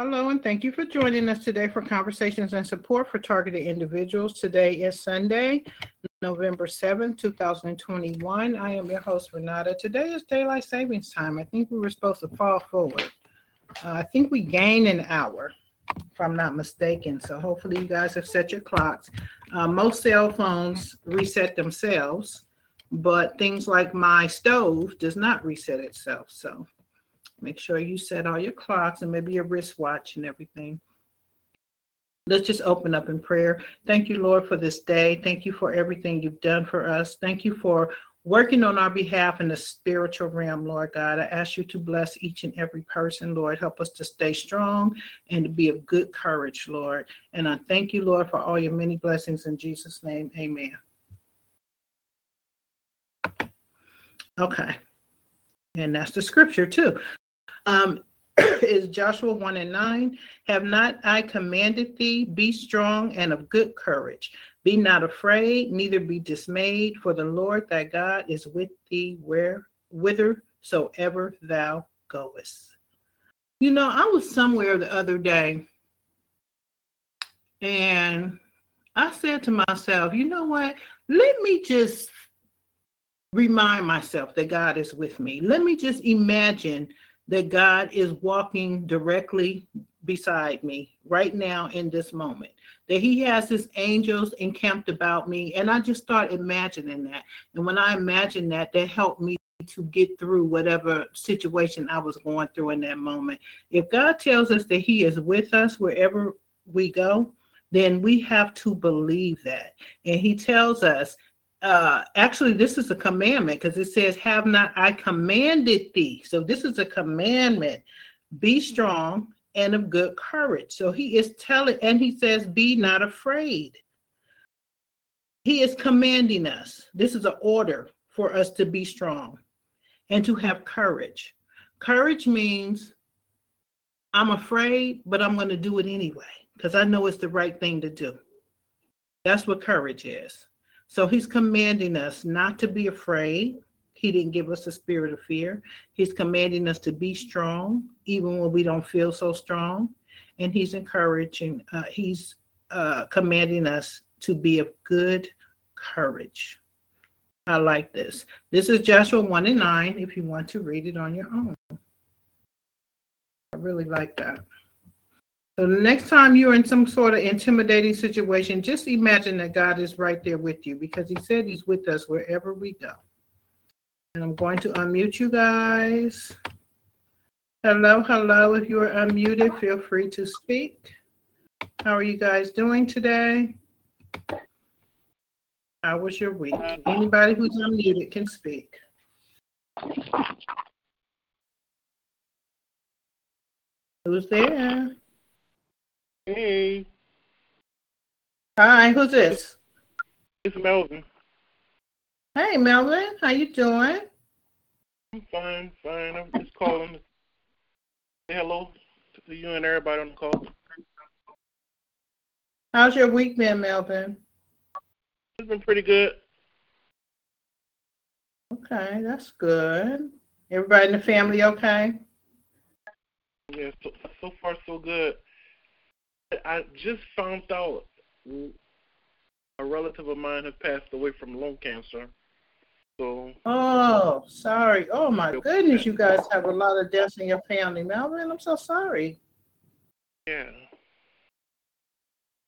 Hello, and thank you for joining us today for Conversations and Support for Targeted Individuals. Today is Sunday, November 7th, 2021. I am your host, Renata. Today is Daylight Savings Time. I think we were supposed to fall forward. Uh, I think we gained an hour, if I'm not mistaken. So hopefully you guys have set your clocks. Uh, most cell phones reset themselves, but things like my stove does not reset itself. So Make sure you set all your clocks and maybe your wristwatch and everything. Let's just open up in prayer. Thank you, Lord, for this day. Thank you for everything you've done for us. Thank you for working on our behalf in the spiritual realm, Lord God. I ask you to bless each and every person, Lord. Help us to stay strong and to be of good courage, Lord. And I thank you, Lord, for all your many blessings in Jesus' name. Amen. Okay. And that's the scripture, too um, is Joshua 1 and 9. Have not I commanded thee, be strong and of good courage. Be not afraid, neither be dismayed, for the Lord thy God is with thee where whithersoever thou goest. You know, I was somewhere the other day and I said to myself, you know what? Let me just remind myself that God is with me. Let me just imagine that God is walking directly beside me right now in this moment. That He has His angels encamped about me. And I just start imagining that. And when I imagine that, that helped me to get through whatever situation I was going through in that moment. If God tells us that He is with us wherever we go, then we have to believe that. And He tells us uh, actually, this is a commandment because it says, Have not I commanded thee? So this is a commandment. Be strong and of good courage. So he is telling, and he says, Be not afraid. He is commanding us. This is an order for us to be strong and to have courage. Courage means I'm afraid, but I'm going to do it anyway because I know it's the right thing to do. That's what courage is. So he's commanding us not to be afraid. He didn't give us a spirit of fear. He's commanding us to be strong, even when we don't feel so strong. And he's encouraging, uh, he's uh, commanding us to be of good courage. I like this. This is Joshua 1 and 9, if you want to read it on your own. I really like that. So the next time you're in some sort of intimidating situation, just imagine that God is right there with you because He said He's with us wherever we go. And I'm going to unmute you guys. Hello, hello. If you are unmuted, feel free to speak. How are you guys doing today? How was your week? Anybody who's unmuted can speak. Who's there? Hey. Hi, who's this? It's Melvin. Hey, Melvin, how you doing? I'm fine, fine. I'm just calling to say hello to you and everybody on the call. How's your week been, Melvin? It's been pretty good. Okay, that's good. Everybody in the family okay? Yeah, so, so far so good. I just found out a relative of mine has passed away from lung cancer. So. Oh, sorry. Oh my goodness, you guys have a lot of deaths in your family, Melvin. I'm so sorry. Yeah.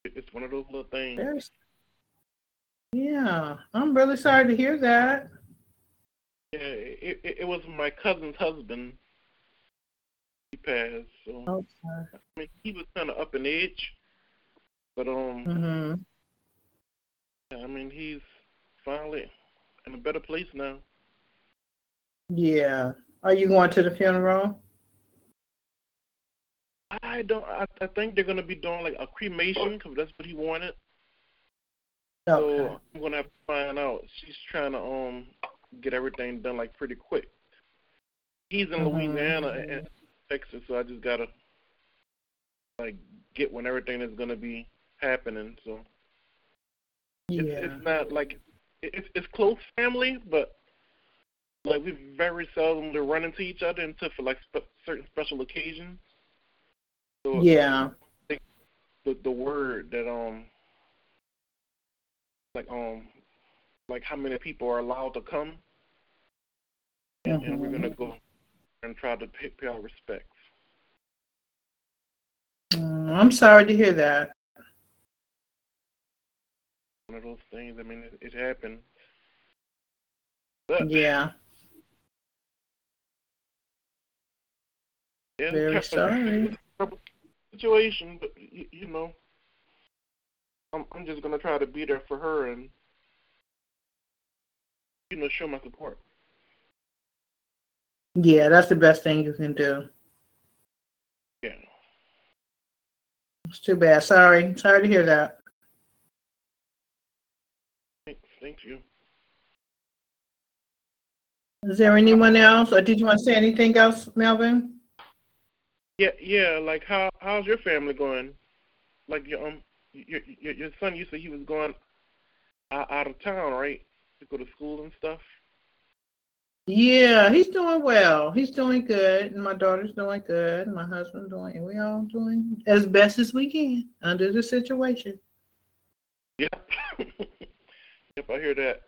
It's one of those little things. Very, yeah, I'm really sorry to hear that. Yeah, it, it, it was my cousin's husband passed. So okay. I mean, he was kind of up in age, but um, mm-hmm. yeah, I mean, he's finally in a better place now. Yeah. Are you going to the funeral? I don't. I, I think they're gonna be doing like a cremation because that's what he wanted. Okay. So I'm gonna have to find out. She's trying to um get everything done like pretty quick. He's in Mhm. Louisiana and Texas, so I just gotta like get when everything is gonna be happening. So yeah. it's, it's not like it's it's close family, but like we very seldom to run into each other until for like certain special occasions. So yeah. the the word that um like um like how many people are allowed to come and, and we're gonna go and try to pay, our respects. Mm, I'm sorry to hear that. One of those things. I mean, it, it happened. But, Yeah. yeah, Very it's kind of sorry. Situation, but you, you know, I'm I'm just gonna try to be there for her and you know show my support. Yeah, that's the best thing you can do. Yeah. It's too bad. Sorry. Sorry to hear that. Thank, thank you. Is there anyone else, or did you want to say anything else, Melvin? Yeah, yeah. Like, how how's your family going? Like, your um, your your, your son, you said he was going out, out of town, right, to go to school and stuff. Yeah, he's doing well. He's doing good. And my daughter's doing good. My husband's doing, and we all doing as best as we can under the situation. Yep. yep, I hear that.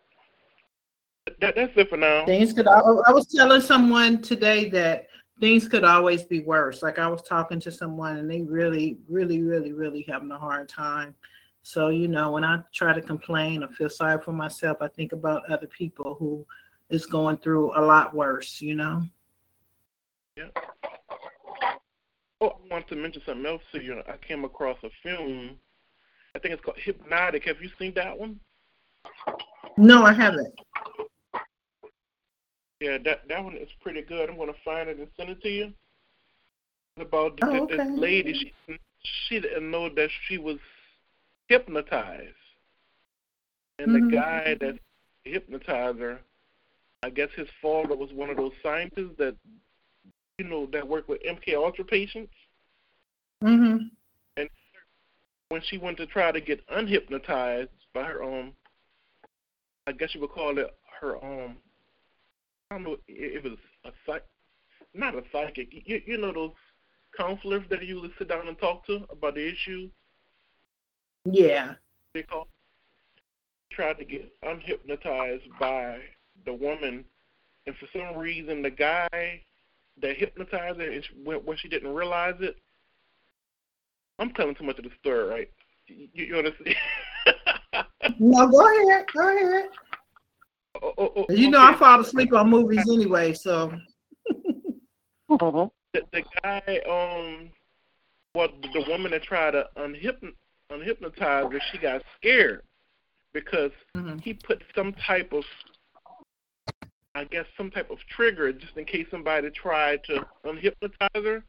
That that's it for now. Things could. I, I was telling someone today that things could always be worse. Like I was talking to someone, and they really, really, really, really having a hard time. So you know, when I try to complain or feel sorry for myself, I think about other people who is going through a lot worse. You know. Yeah. Oh, I want to mention something else to you. I came across a film. I think it's called Hypnotic. Have you seen that one? No, I haven't. Yeah, that that one is pretty good. I'm gonna find it and send it to you. It's about Oh, th- this lady. She she didn't know that she was hypnotized, and Mhm. the guy that hypnotized her, I guess his father was one of those scientists that you know that work with MK Ultra patients. Mhm. And when she went to try to get unhypnotized by her um I guess you would call it her um I don't know it, it was a psych not a psychic you, you know those counselors that you usually sit down and talk to about the issues Yeah. they call tried to get unhypnotized by the woman and for some reason the guy that hypnotized her is when, when she didn't realize it I'm telling too much of the story, right? You, you understand? No, go ahead. Go ahead. Oh, oh, oh, You know, I fall asleep on movies anyway, so the, the guy, um, well, the woman that tried to unhypno- unhypnotize her, she got scared because mhm. he put some type of, I guess, some type of trigger just in case somebody tried to unhypnotize her.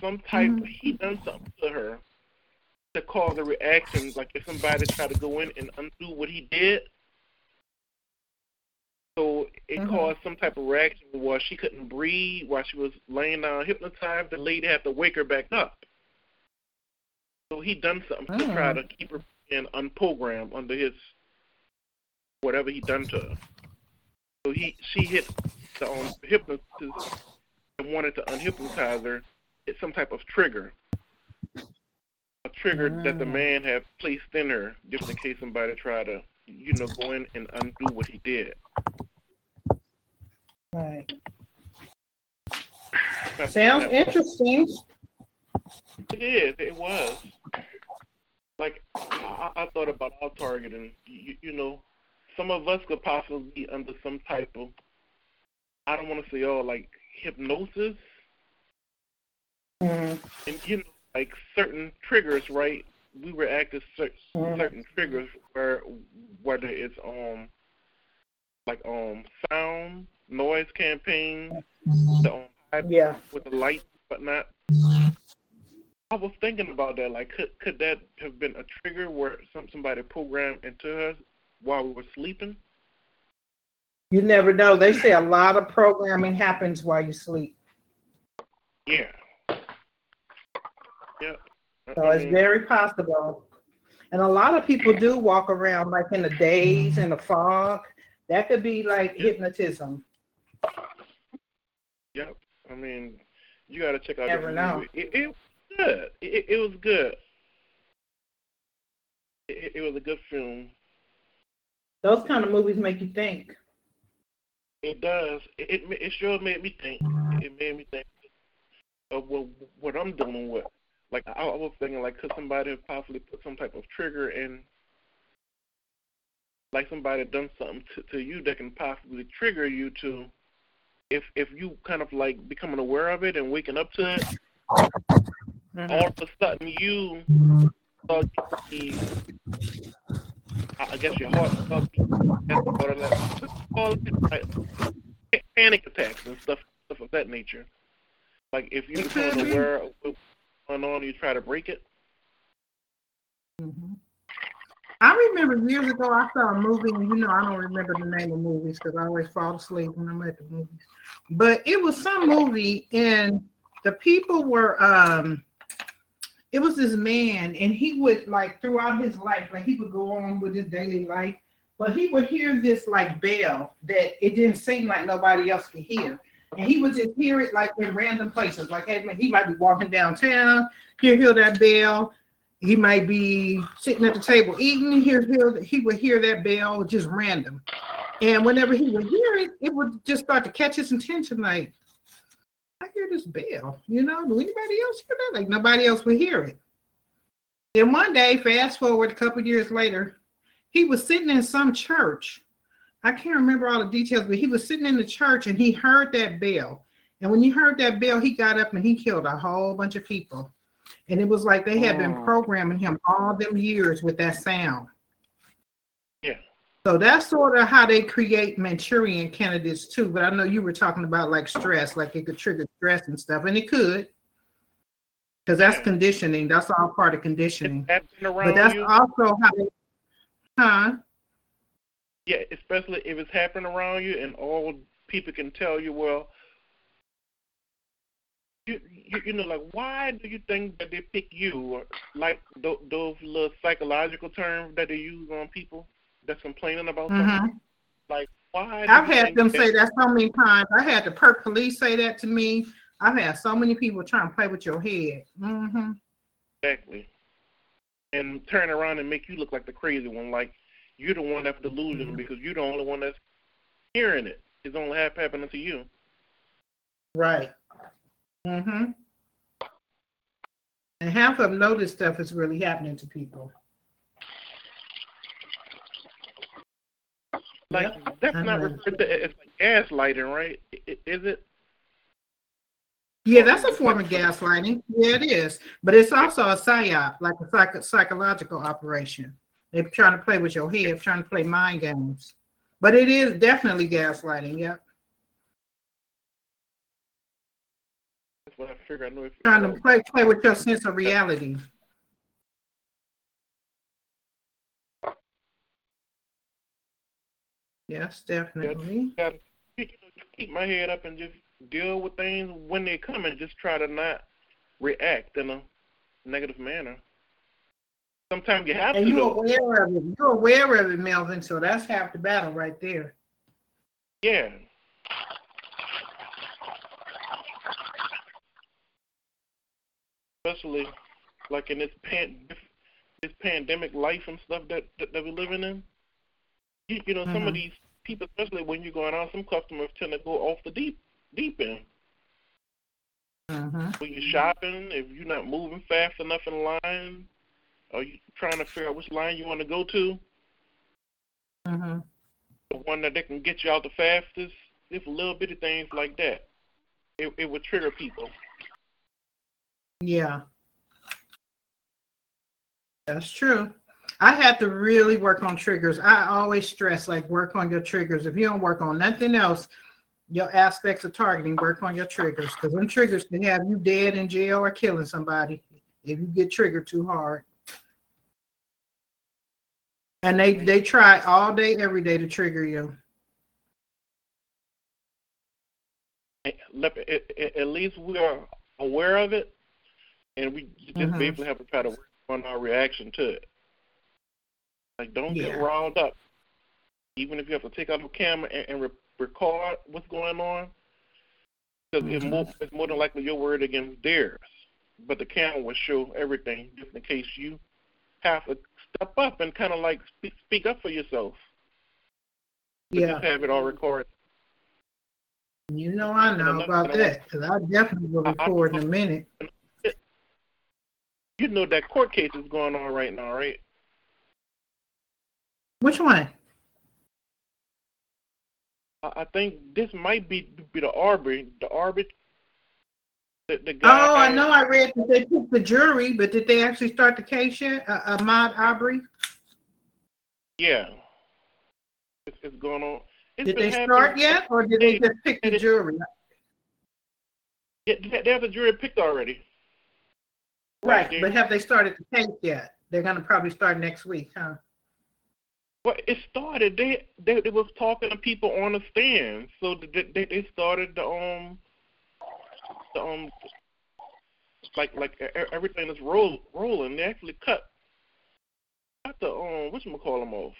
Some- type, Mhm. he done something to her to cause a reaction, like if somebody tried to go in and undo what he did. So it Mhm. caused some type of reaction where she couldn't breathe while she was laying down hypnotized. The lady had to wake her back up. So he done something to try Oh. to keep her in unprogrammed under his whatever he done to her. So he she hit the um, hypnotist and wanted to unhypnotize her. It's some type of trigger. A trigger that the Ah. man had placed in her just in case somebody tried to, you know, go in and undo what he did. right. Sounds interesting. It is. It was. Like I, I thought about our targeting. you, you know, some of us could possibly be under some type of. I don't want to say oh like hypnosis, Mhm. and you know like certain triggers, right? We react to cer- Mhm. certain triggers where whether it's um like um sound, noise campaign, the um, Yeah. with the light, but not. I was thinking about that. Like, could could that have been a trigger where some somebody programmed into us while we were sleeping? You never know. They say a lot of programming happens while you sleep. Yeah. Yeah. Uh, I- So it's very possible. And a lot of people do walk around like in the daze and the fog. That could be like Yeah. hypnotism. Yep. I mean, you got to check out Never know. It, it was good. It, it was good. It, it was a good film. Those kind of movies make you think. It does. It it, it sure made me think. It made me think of what what I'm dealing with. Like I, I was thinking, like could somebody have possibly put some type of trigger in, like somebody done something to, to you that can possibly trigger you to, if if you kind of like becoming aware of it and waking up to it, Mhm. all of a sudden you start to be, I guess your heart beat, or like, all panic attacks and stuff stuff of that nature. Like if you become aware of what's going on, you try to break it. Mhm. I remember years ago I saw a movie, and you know I don't remember the name of movies because I always fall asleep when I'm at the movies. But it was some movie, and the people were um, it was this man, and he would like throughout his life, like he would go on with his daily life, but he would hear this like bell that it didn't seem like nobody else could hear. And he would just hear it like in random places. Like he might be walking downtown, hear hear that bell, he might be sitting at the table eating. Hear, hear, he would hear that bell just random, and whenever he would hear it, it would just start to catch his attention. Like, hear this bell. You know, do anybody else hear that? Like nobody else would hear it. Then one day, fast forward a couple years later, he was sitting in some church. I can't remember all the details, but he was sitting in the church and he heard that bell. And when he heard that bell, he got up and he killed a whole bunch of people. And it was like they had been Oh. programming him all them years with that sound. So that's sort of how they create Manchurian candidates too. But I know you were talking about like stress, like it could trigger stress and stuff, and it could. Because that's conditioning. That's all part of conditioning. That's But that's you, also how they, huh? yeah, especially if it's happening around you, and all people can tell you, well, you you, you know, like why do you think that they pick you? Or like th- those little psychological terms that they use on people that's complaining about something. Mhm. Like why? I've had them say that so many times. I had the perk police say that to me. I've had so many people trying to play with your head. hmm Exactly. And turn around and make you look like the crazy one, like you're the one that's delusional because you're the only one that's hearing it. It's only hap- happening to you. Right. Mm hmm And half of them know this stuff is really happening to people. Like that's I not referred to as like gaslighting, right? Is it? Yeah, that's a form of gaslighting. Yeah, it is. But it's also a psyop, like a psych- psychological operation. They're trying to play with your head, trying to play mind games. But it is definitely gaslighting. Yeah, That's what I figured. I know if trying to play play with your sense of reality. Yes, definitely. know, just keep my head up and just deal with things when they come and just try to not react in a negative manner. Sometimes you have And to. you're though. aware of it. You're aware of it, Melvin. So that's half the battle right there. Yeah. Especially like in this pan this pandemic life and stuff that that, that we're living in. You, you know, some of Mhm. these people, especially when you're going out, some customers tend to go off the deep deep end. hmm When you're shopping, if you're not moving fast enough in line, or you trying to figure out which line you want to go to, hmm the one that they can get you out the fastest, just a little bitty things like that. It it would trigger people. Yeah. That's true. I had to really work on triggers. I always stress like work on your triggers. If you don't work on nothing else, your aspects of targeting, work on your triggers because them triggers can have you dead in jail or killing somebody if you get triggered too hard. And they they try all day, every day to trigger you. At least we are aware of it, and we just Mhm. basically have to try to work on our reaction to it. Like, don't Yeah. get riled up. Even if you have to take out the camera and, and re- record what's going on, because it's, Mhm. more, it's more than likely your word against theirs. But the camera will show everything, just in case you have to step up and kind of like speak, speak up for yourself. But Yeah, Just have it all recorded. you know I know another about that because I definitely will I- I- record in a minute. You know that court case is going on right now, right? Which one? I think this might be be the Arbery, the Arbery, the, the guy. Oh, I know. I read that they took the jury, but did they actually start the case yet? Uh, Ahmaud Aubrey. Yeah, it's, it's going on. It's Did they happening- start yet, or did they just pick the They- jury? Yeah, they- they have the jury picked already. Right, they- but have they started the case yet? They're gonna probably start next week, huh? Well, it started. They they, they was talking to people on the stand, so they they, they started the um the um like like everything is roll rolling. They actually cut cut the um what's call them off.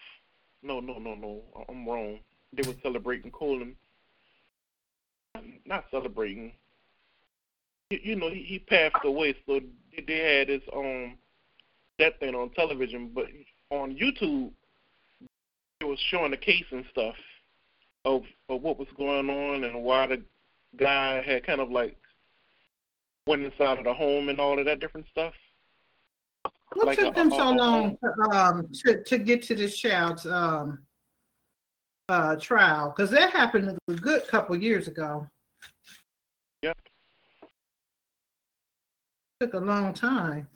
No no no no I'm wrong. They were celebrating Colin. Not celebrating. You, you know he, he passed away, so they, they had his um that thing on television, but on YouTube it was showing the case and stuff of of what was going on and why the guy had kind of like went inside of the home and all of that different stuff. What Like took a- them a- so a- long to, um, to, to get to this child's um, uh, trial? Because that happened a good couple years ago. Yep. Took a long time.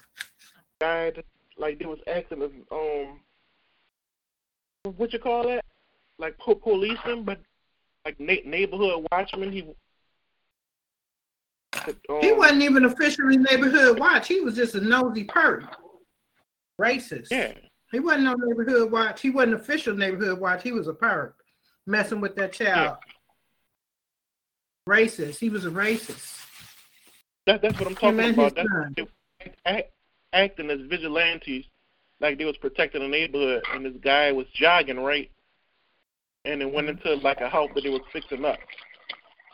Guy like they was acting as um what you call that? Like po- policing, but like na- neighborhood watchman. He um, He wasn't even officially neighborhood watch. He was just a nosy perp. Racist. Yeah, He wasn't no neighborhood watch. He wasn't official neighborhood watch. He was a perp, messing with that child. Racist. He was a racist. that, that's what I'm talking about. That's son. they act, acting as vigilantes, like they was protecting the neighborhood, and this guy was jogging right, and it went into like a house that they was fixing up,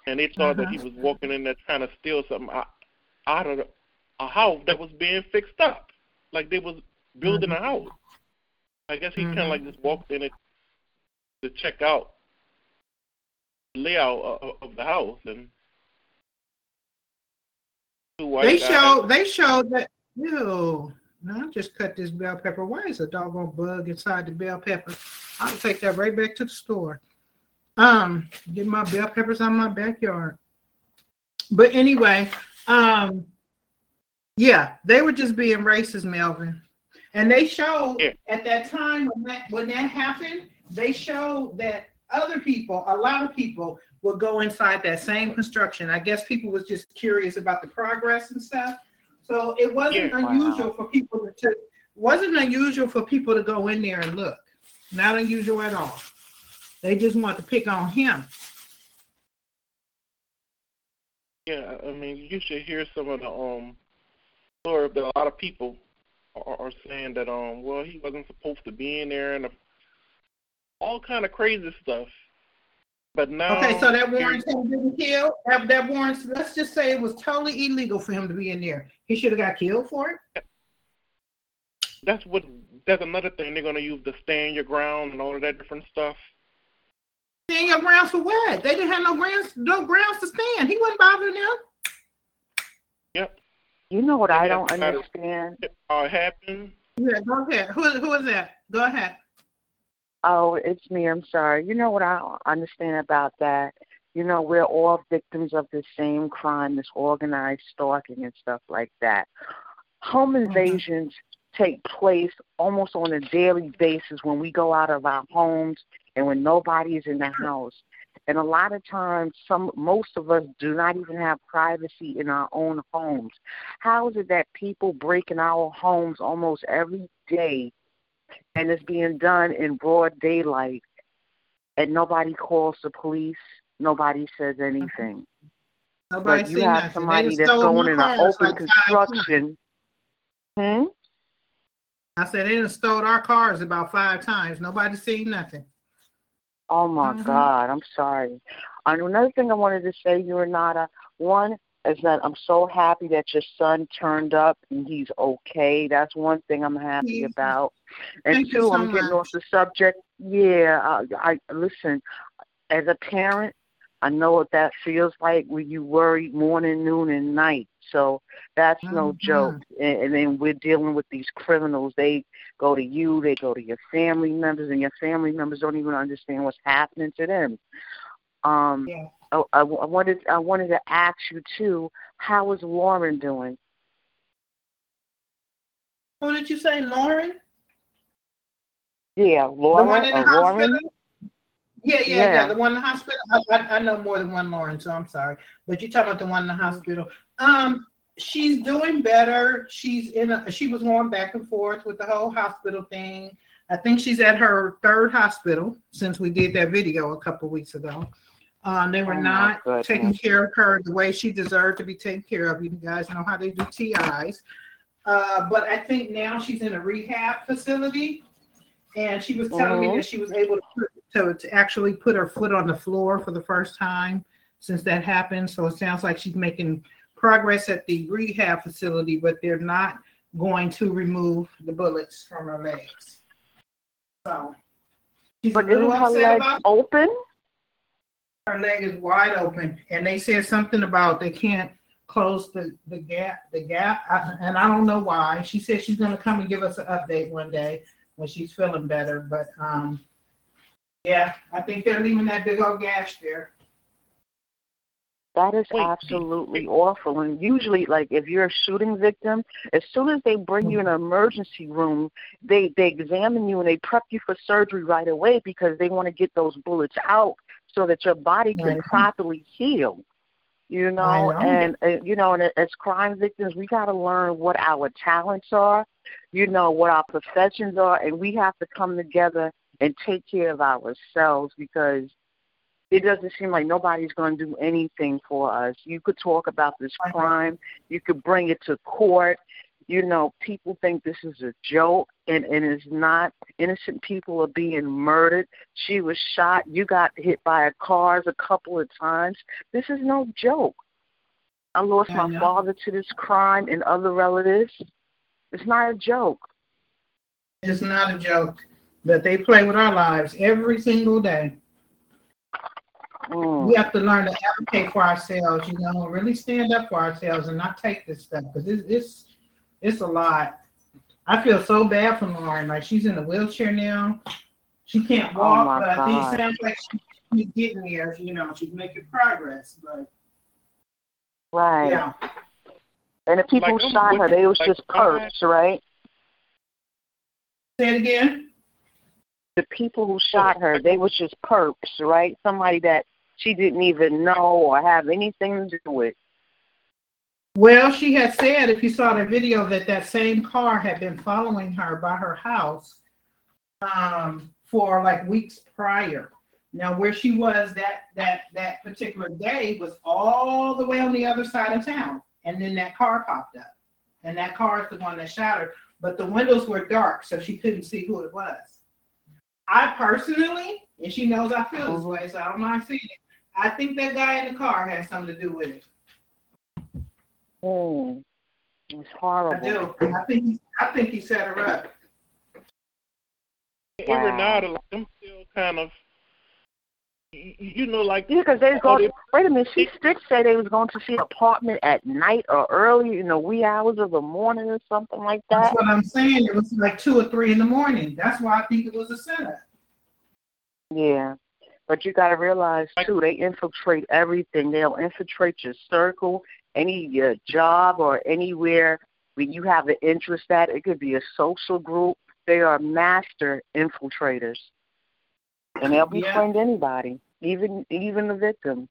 and they thought that he Uh-huh. was walking in there trying to steal something out, out of the, a house that was being fixed up, like they was building a house. I guess he kind of like just walked in it to check out the layout of, of the house and. They showed they showed that ew. Now I just cut this bell pepper. Why is a doggone bug inside the bell pepper? I'll take that right back to the store. Um, get my bell peppers out of my backyard. But anyway, um, yeah, they were just being racist, Melvin. And they showed Yeah. at that time when that when that happened, they showed that other people, a lot of people, would go inside that same construction. I guess people was just curious about the progress and stuff. So it wasn't Yeah. unusual for people to, to wasn't unusual for people to go in there and look. Not unusual at all. They just want to pick on him. Yeah, I mean, you should hear some of the um story that a lot of people are, are saying that um, well, he wasn't supposed to be in there and all kind of crazy stuff. But now, Okay, so that you're- warrant him didn't kill. That, that warrant, let's just say it was totally illegal for him to be in there. He should have got killed for it. that's what that's another thing they're gonna use to stand your ground and all of that different stuff. Stand your grounds for what? They didn't have no grounds, no grounds to stand. He wasn't bothering them. Yep, You know what I don't got it. understand? it uh, all happened. Yeah, go ahead. Who, who is that? Go ahead. Oh, it's me. I'm sorry. You know what I understand about that? You know, we're all victims of the same crime, this organized stalking and stuff like that. Home mm-hmm. invasions take place almost on a daily basis when we go out of our homes and when nobody is in the house. And a lot of times, some most of us do not even have privacy in our own homes. How is it that people break in our homes almost every day, and it's being done in broad daylight, and nobody calls the police, nobody says anything? Nobody but you see have nothing. somebody that's going in an open like construction. Hmm. I said they done stole our cars about five times. Nobody seen nothing. Oh my Mhm. God, I'm sorry. And another thing I wanted to say, you Renata, one is that I'm so happy that your son turned up and he's okay. That's one thing I'm happy about. And Thank two, so I'm getting much. off the subject. Yeah, I, I listen. As a parent, I know what that feels like when you worry morning, noon, and night. So that's no Mhm. joke. And, and then we're dealing with these criminals. They go to you, they go to your family members, and your family members don't even understand what's happening to them. Um, Yeah. I, I, I wanted I wanted to ask you too. How is Lauren doing? Who did you say, Lauren? Yeah, The Lauren one in the Lauren. hospital? Yeah, yeah, yeah, Yeah. The one in the hospital. I, I, I know more than one Lauren, so I'm sorry. But you're talking about the one in the hospital. Um, she's doing better. She's in a. She was going back and forth with the whole hospital thing. I think she's at her third hospital since we did that video a couple weeks ago. Um, they were Oh, not taking care of her the way she deserved to be taken care of. You guys know how they do TIs. Uh, but I think now she's in a rehab facility, and she was telling me Mhm. that she was able to, put, to to actually put her foot on the floor for the first time since that happened. So it sounds like she's making progress at the rehab facility, but they're not going to remove the bullets from her legs. So she's a But isn't little her upset leg about open? Her leg is wide open, and they said something about they can't close the, the gap, the gap, I- and I don't know why. She said she's gonna come and give us an update one day when she's feeling better, but, um, yeah, I think they're leaving that big old gash there. That is absolutely awful. And usually, like if you're a shooting victim, as soon as they bring you in an emergency room, they they examine you and they prep you for surgery right away because they want to get those bullets out so that your body can Right. properly heal. You know, know. and uh, you know, and as crime victims, we got to learn what our talents are, you know, what our professions are, and we have to come together and take care of ourselves because it doesn't seem like nobody's going to do anything for us. You could talk about this crime, you could bring it to court. You know, people think this is a joke, and, and it's not. Innocent people are being murdered. She was shot. You got hit by a cars a couple of times. This is no joke. I lost I my father to this crime and other relatives. It's not a joke. It's not a joke, but they play with our lives every single day. Mm. We have to learn to advocate for ourselves, you know, really stand up for ourselves and not take this stuff because it's, it's it's a lot. I feel so bad for Lauren. Like she's in a wheelchair now. She can't Oh, walk, my but I think it sounds like she's getting there. You know, she's making progress. But Right. yeah, And the people Like, who shot her, they you. was Like, just I- perps, right? say it again. the people who shot her, they was just perps, right? Somebody that she didn't even know or have anything to do with. Well, she had said, if you saw the video, that that same car had been following her by her house um, for like weeks prior. Now, where she was that that that particular day was all the way on the other side of town, and then that car popped up, and that car is the one that shot her. But the windows were dark, so she couldn't see who it was. I personally, and she knows I feel this way, so I don't mind saying it. I think that guy in the car has something to do with it. Mm. It's horrible. I horrible. do. I think he, I think he set her up. And Wow. Renata, like I'm still kind of, you, you know, like Yeah, because they was Oh, going. they- Wait a minute. She did say they was going to see an apartment at night or early in the wee hours of the morning or something like that. That's what I'm saying. It was like two or three in the morning. That's why I think it was a setup. Yeah. But you got to realize too, they infiltrate everything. They'll infiltrate your circle, any your job or anywhere where you have an interest at. It could be a social group. They are master infiltrators, and they'll Yeah. befriend anybody. even even the victim.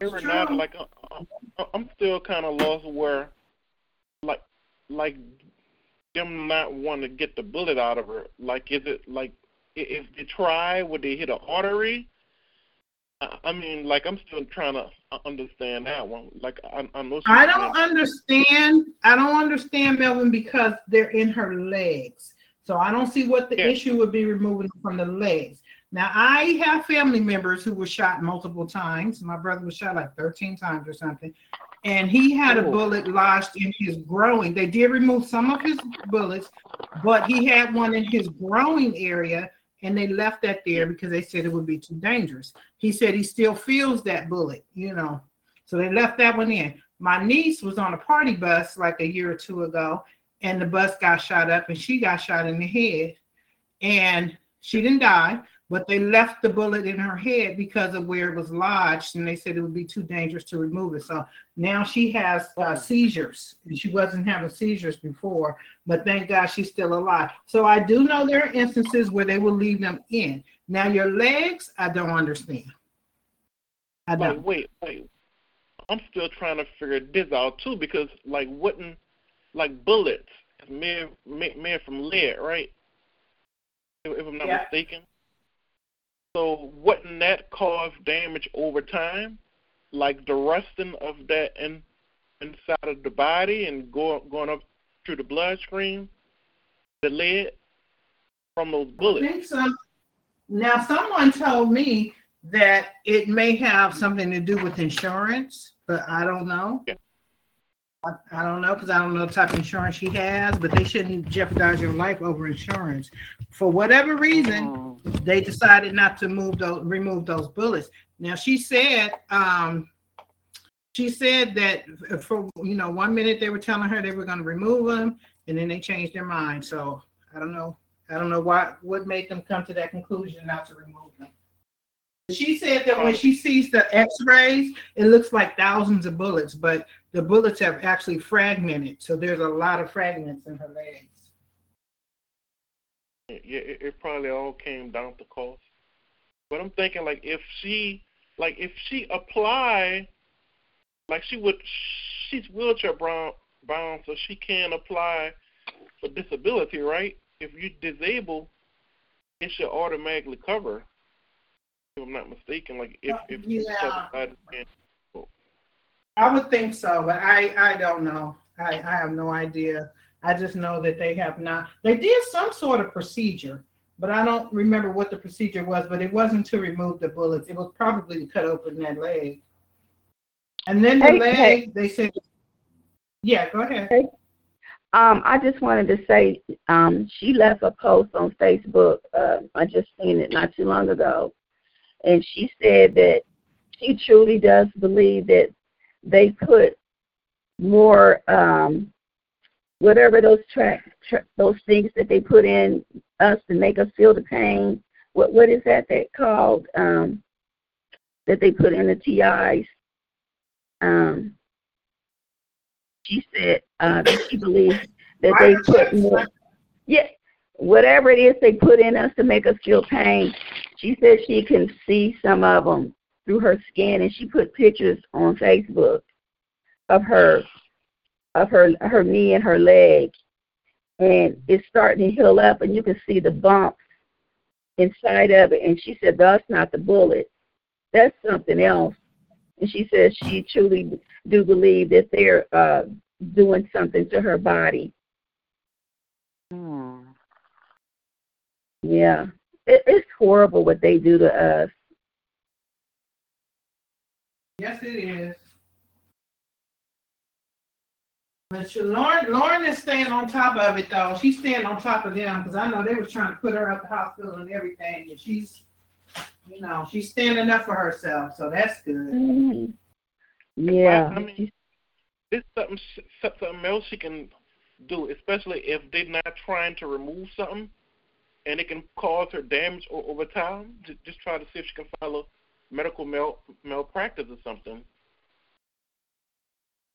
Here now, like I'm, I'm still kind of lost where, like, like them not want to get the bullet out of her. Like, is it like if they try, would they hit an artery? I mean, like I'm still trying to understand that one. Like I'm, I know. I don't understand. I don't understand Melvin because they're in her legs. So I don't see what the yeah. issue would be removing from the legs. Now I have family members who were shot multiple times. My brother was shot like 13 times or something, and he had a oh. bullet lodged in his growing. They did remove some of his bullets, but he had one in his growing area and they left that there because they said it would be too dangerous. He said he still feels that bullet, you know. So they left that one in. My niece was on a party bus like a year or two ago, and the bus got shot up and she got shot in the head. And she didn't die, but they left the bullet in her head because of where it was lodged, and they said it would be too dangerous to remove it. So now she has uh, seizures, and she wasn't having seizures before, but thank God she's still alive. So I do know there are instances where they will leave them in. Now your legs, I don't understand. I don't. Wait, wait, wait. I'm still trying to figure this out too because like wouldn't like bullets made made from lead, right? If, if I'm not yeah. mistaken. So wouldn't that cause damage over time, like the rusting of that in, inside of the body and go, going up through the bloodstream, the lead from those bullets? I think so. Now, someone told me that it may have something to do with insurance, but I don't know. Yeah. I, don't know because I don't know the type of insurance she has, but they shouldn't jeopardize your life over insurance. For whatever reason, oh. they decided not to move those, remove those bullets. Now she said, um, she said that for you know one minute they were telling her they were going to remove them, and then they changed their mind. So I don't know. I don't know what what made them come to that conclusion not to remove them. She said that when she sees the X-rays, it looks like thousands of bullets, but the bullets have actually fragmented. So there's a lot of fragments in her legs. Yeah, it, it probably all came down to cost. But I'm thinking like if she like if she apply like she would she's wheelchair bound bound so she can apply for disability, right? If you disable, it should automatically cover if I'm not mistaken. Like if if yeah. I would think so, but I I don't know. I I have no idea. I just know that they have not. They did some sort of procedure, but I don't remember what the procedure was. But it wasn't to remove the bullets. It was probably to cut open that leg. And then the hey, leg, hey. they said, yeah, go ahead. Hey. Um, I just wanted to say um, she left a post on Facebook. Uh, I just seen it not too long ago and she said that she truly does believe that they put more um, whatever those track tra- those things that they put in us to make us feel the pain. What what is that that called? Um, that they put in the TIs. Um, she said uh, that she believes that they put more. Yeah, whatever it is they put in us to make us feel pain. She said she can see some of them through her skin, and she put pictures on Facebook of her of her her knee and her leg, and it's starting to heal up, and you can see the bumps inside of it. And she said that's not the bullet, that's something else. And she says she truly do believe that they're uh, doing something to her body. Hmm. Yeah it, it's horrible what they do to us. Yes, it is. But she, Lauren, Lauren is staying on top of it though. She's staying on top of them because I know they were trying to put her at the hospital and everything, and she's, you know, she's standing up for herself. So that's good. Mm-hmm. Yeah. I mean, it's something something else she can do, especially if they're not trying to remove something and it can cause her damage over time. Just try to see if she can file a medical mal- malpractice or something.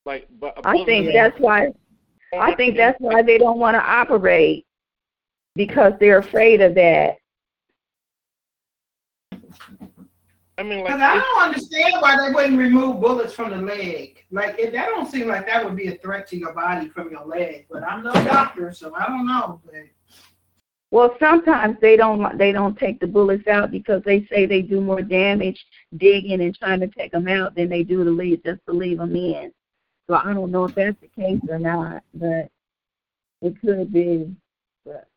Like, but I think that's why. I think that's why they don't want to operate because they're afraid of that. I mean, like Because I don't understand why they wouldn't remove bullets from the leg. Like it, that don't seem like that would be a threat to your body from your leg. But I'm no doctor, so I don't know. But Well, sometimes they don't they don't take the bullets out because they say they do more damage digging and trying to take them out than they do to leave just to leave them in. So I don't know if that's the case or not, but it could be. But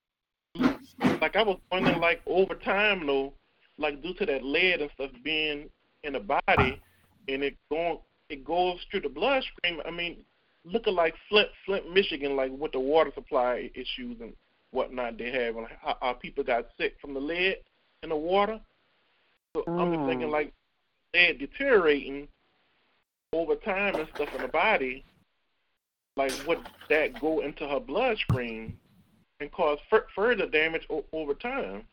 like I was wondering, like over time though, like due to that lead and stuff being in the body, and it going, it goes through the bloodstream. I mean, looking like Flint, Flint, Michigan, like with the water supply issues and whatnot they have, and how, how people got sick from the lead in the water. So I'm just thinking Mm. like lead deteriorating over time and stuff in the body. Like would that go into her bloodstream and cause fur- further damage o- over time?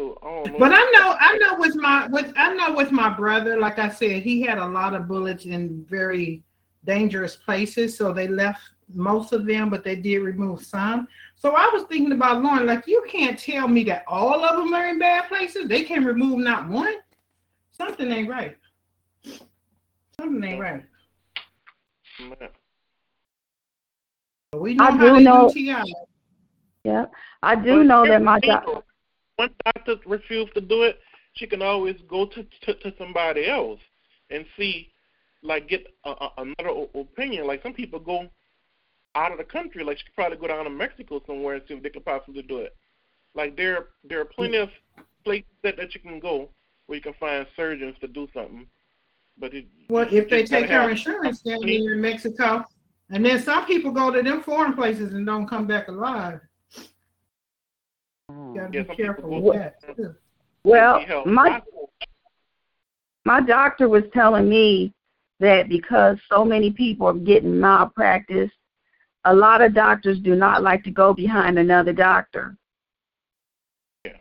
So I don't know. but I know I know with my with I know with my brother, like I said, he had a lot of bullets in very dangerous places. So they left most of them, but they did remove some. So I was thinking about Lauren, like you can't tell me that all of them are in bad places. They can remove not one. Something ain't right. Something ain't right. We know I how do they know- do TI. yeah, I do But know that my the thing, doc- though. One doctor refused to do it. She can always go to to, to somebody else and see, like, get a, a, another o- opinion. Like some people go out of the country. Like she could probably go down to Mexico somewhere and see if they could possibly do it. Like there there are plenty of places that, that you can go where you can find surgeons to do something. But it, Well, if they take her have- insurance down here in Mexico, and then some people go to them foreign places and don't come back alive. You gotta Yeah, be some careful with that. too. well, my my doctor was telling me that because so many people are getting malpractice, a lot of doctors do not like to go behind another doctor.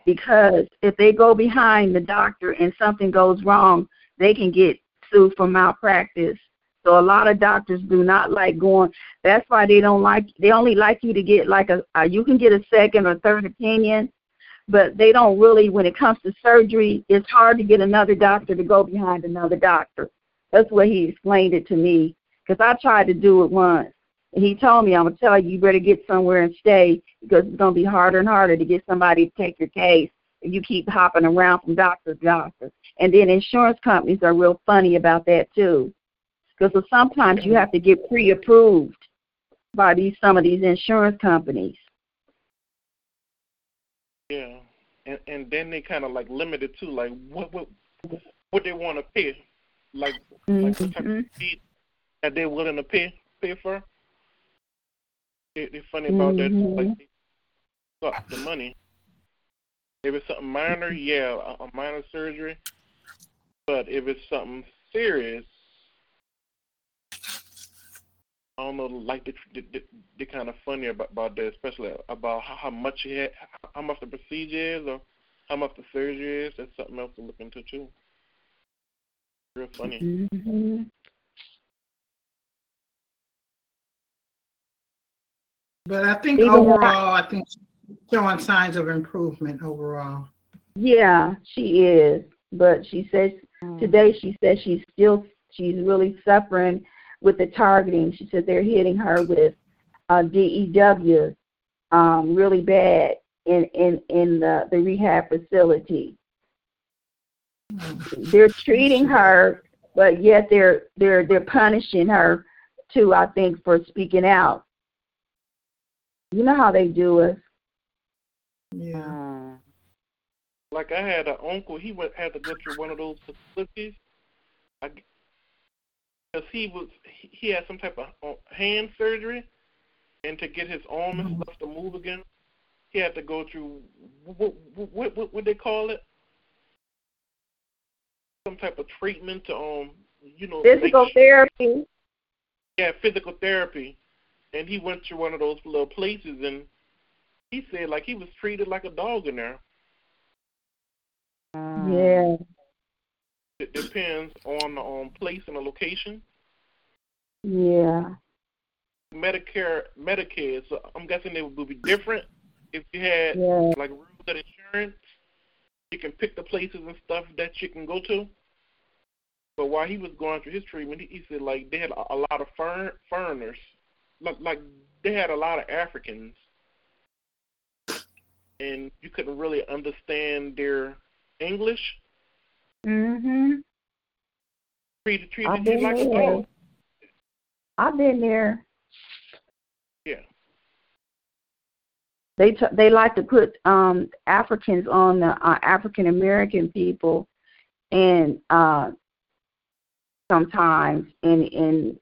Because if they go behind the doctor and something goes wrong, they can get sued for malpractice. So a lot of doctors do not like going. That's why they don't like. They only like you to get like a you can get a second or third opinion, but they don't really. When it comes to surgery, it's hard to get another doctor to go behind another doctor. That's what he explained it to me. Because I tried to do it once, and he told me, "I'm gonna tell you, you better get somewhere and stay because it's gonna be harder and harder to get somebody to take your case if you keep hopping around from doctor to doctor." And then insurance companies are real funny about that too, because sometimes you have to get pre-approved by these some of these insurance companies. Yeah, and and then they kind of like limit it too, like what what what they want to pay, like like what type of mm-hmm. fee that they're willing to pay pay for. They, they're funny about that. too, Like mm-hmm. suck the money. If it's something minor, mm-hmm. yeah, a, a minor surgery. But if it's something serious, I don't know. Like they they, they, they kind of funny about, about that, especially about how, how much you had, how much the procedure is, or how much the surgery is. That's something else to look into too. Real funny. Mhm. But I think Even when I- overall, I think she's showing signs of improvement overall. Yeah, she is. But she says today she says she's still she's really suffering with the targeting. She said they're hitting her with uh DEW um really bad in in in the, the rehab facility. They're treating her but yet they're they're they're punishing her too, I think, for speaking out. You know how they do us. Yeah. Like I had an uncle, he went had to go through one of those facilities. I, because he was he, he had some type of uh, hand surgery, and to get his arm and stuff to move again, he had to go through what what what what they call it? Some type of treatment to um you know Physical sure- therapy. yeah, physical therapy. And he went to one of those little places and he said like he was treated like a dog in there. Yeah. It depends on the um, place and the location. Yeah. Medicare Medicaid, so I'm guessing they would be different if you had Yeah. like real good insurance you can pick the places and stuff that you can go to. But while he was going through his treatment, he, he said like they had a, a lot of foreign, foreigners, like like they had a lot of Africans, and you couldn't really understand their English. Mhm. Treated treated you like a dog. I've been there. Yeah. They t- they like to put um Africans on the uh, African American people, and uh sometimes and and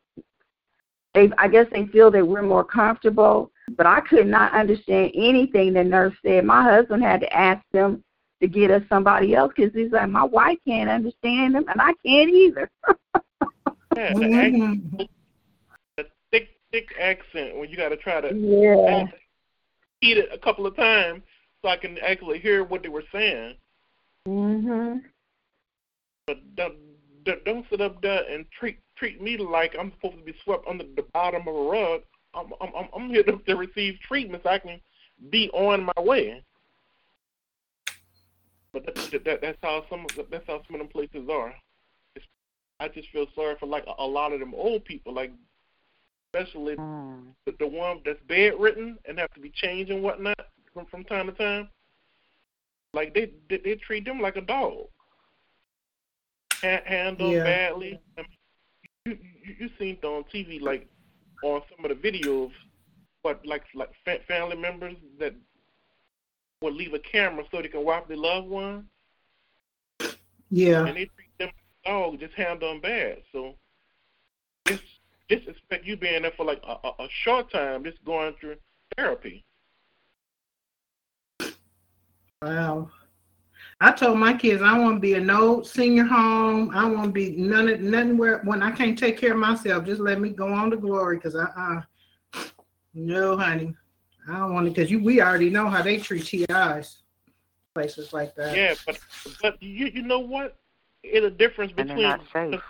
they I guess they feel that we're more comfortable. But I could not understand anything the nurse said. My husband had to ask them to get us somebody else because he's like, my wife can't understand them, and I can't either. Yeah, the, ac- Mhm. the thick, thick accent when you got to try to yeah. Repeat it a couple of times so I can actually hear what they were saying. Mhm. But don't don't- don't sit up there and treat treat me like I'm supposed to be swept under the bottom of a rug. I'm I'm I'm- I'm here to, to receive treatment so I can be on my way. But that, that, that's how some of, that's how some of them places are. It's, I just feel sorry for like a, a lot of them old people, like especially Mm. the, the one that's bedridden and have to be changed and whatnot from from time to time. Like they they, they treat them like a dog. Ha- handle Yeah. badly. I mean, you, you you seen it on TV like on some of the videos, but like like fa- family members that would leave a camera so they can watch their loved one, Yeah. and they treat them like a dog, just handle them bad. So just just expect you being there for like a, a, a short time, just going through therapy. Wow. I told my kids I want to be a no senior home. I want to be none of nothing where when I can't take care of myself. Just let me go on to glory, because I uh no honey, I don't want to. Because you we already know how they treat TIs, places like that. Yeah, but but you you know what? It's a difference between not safe.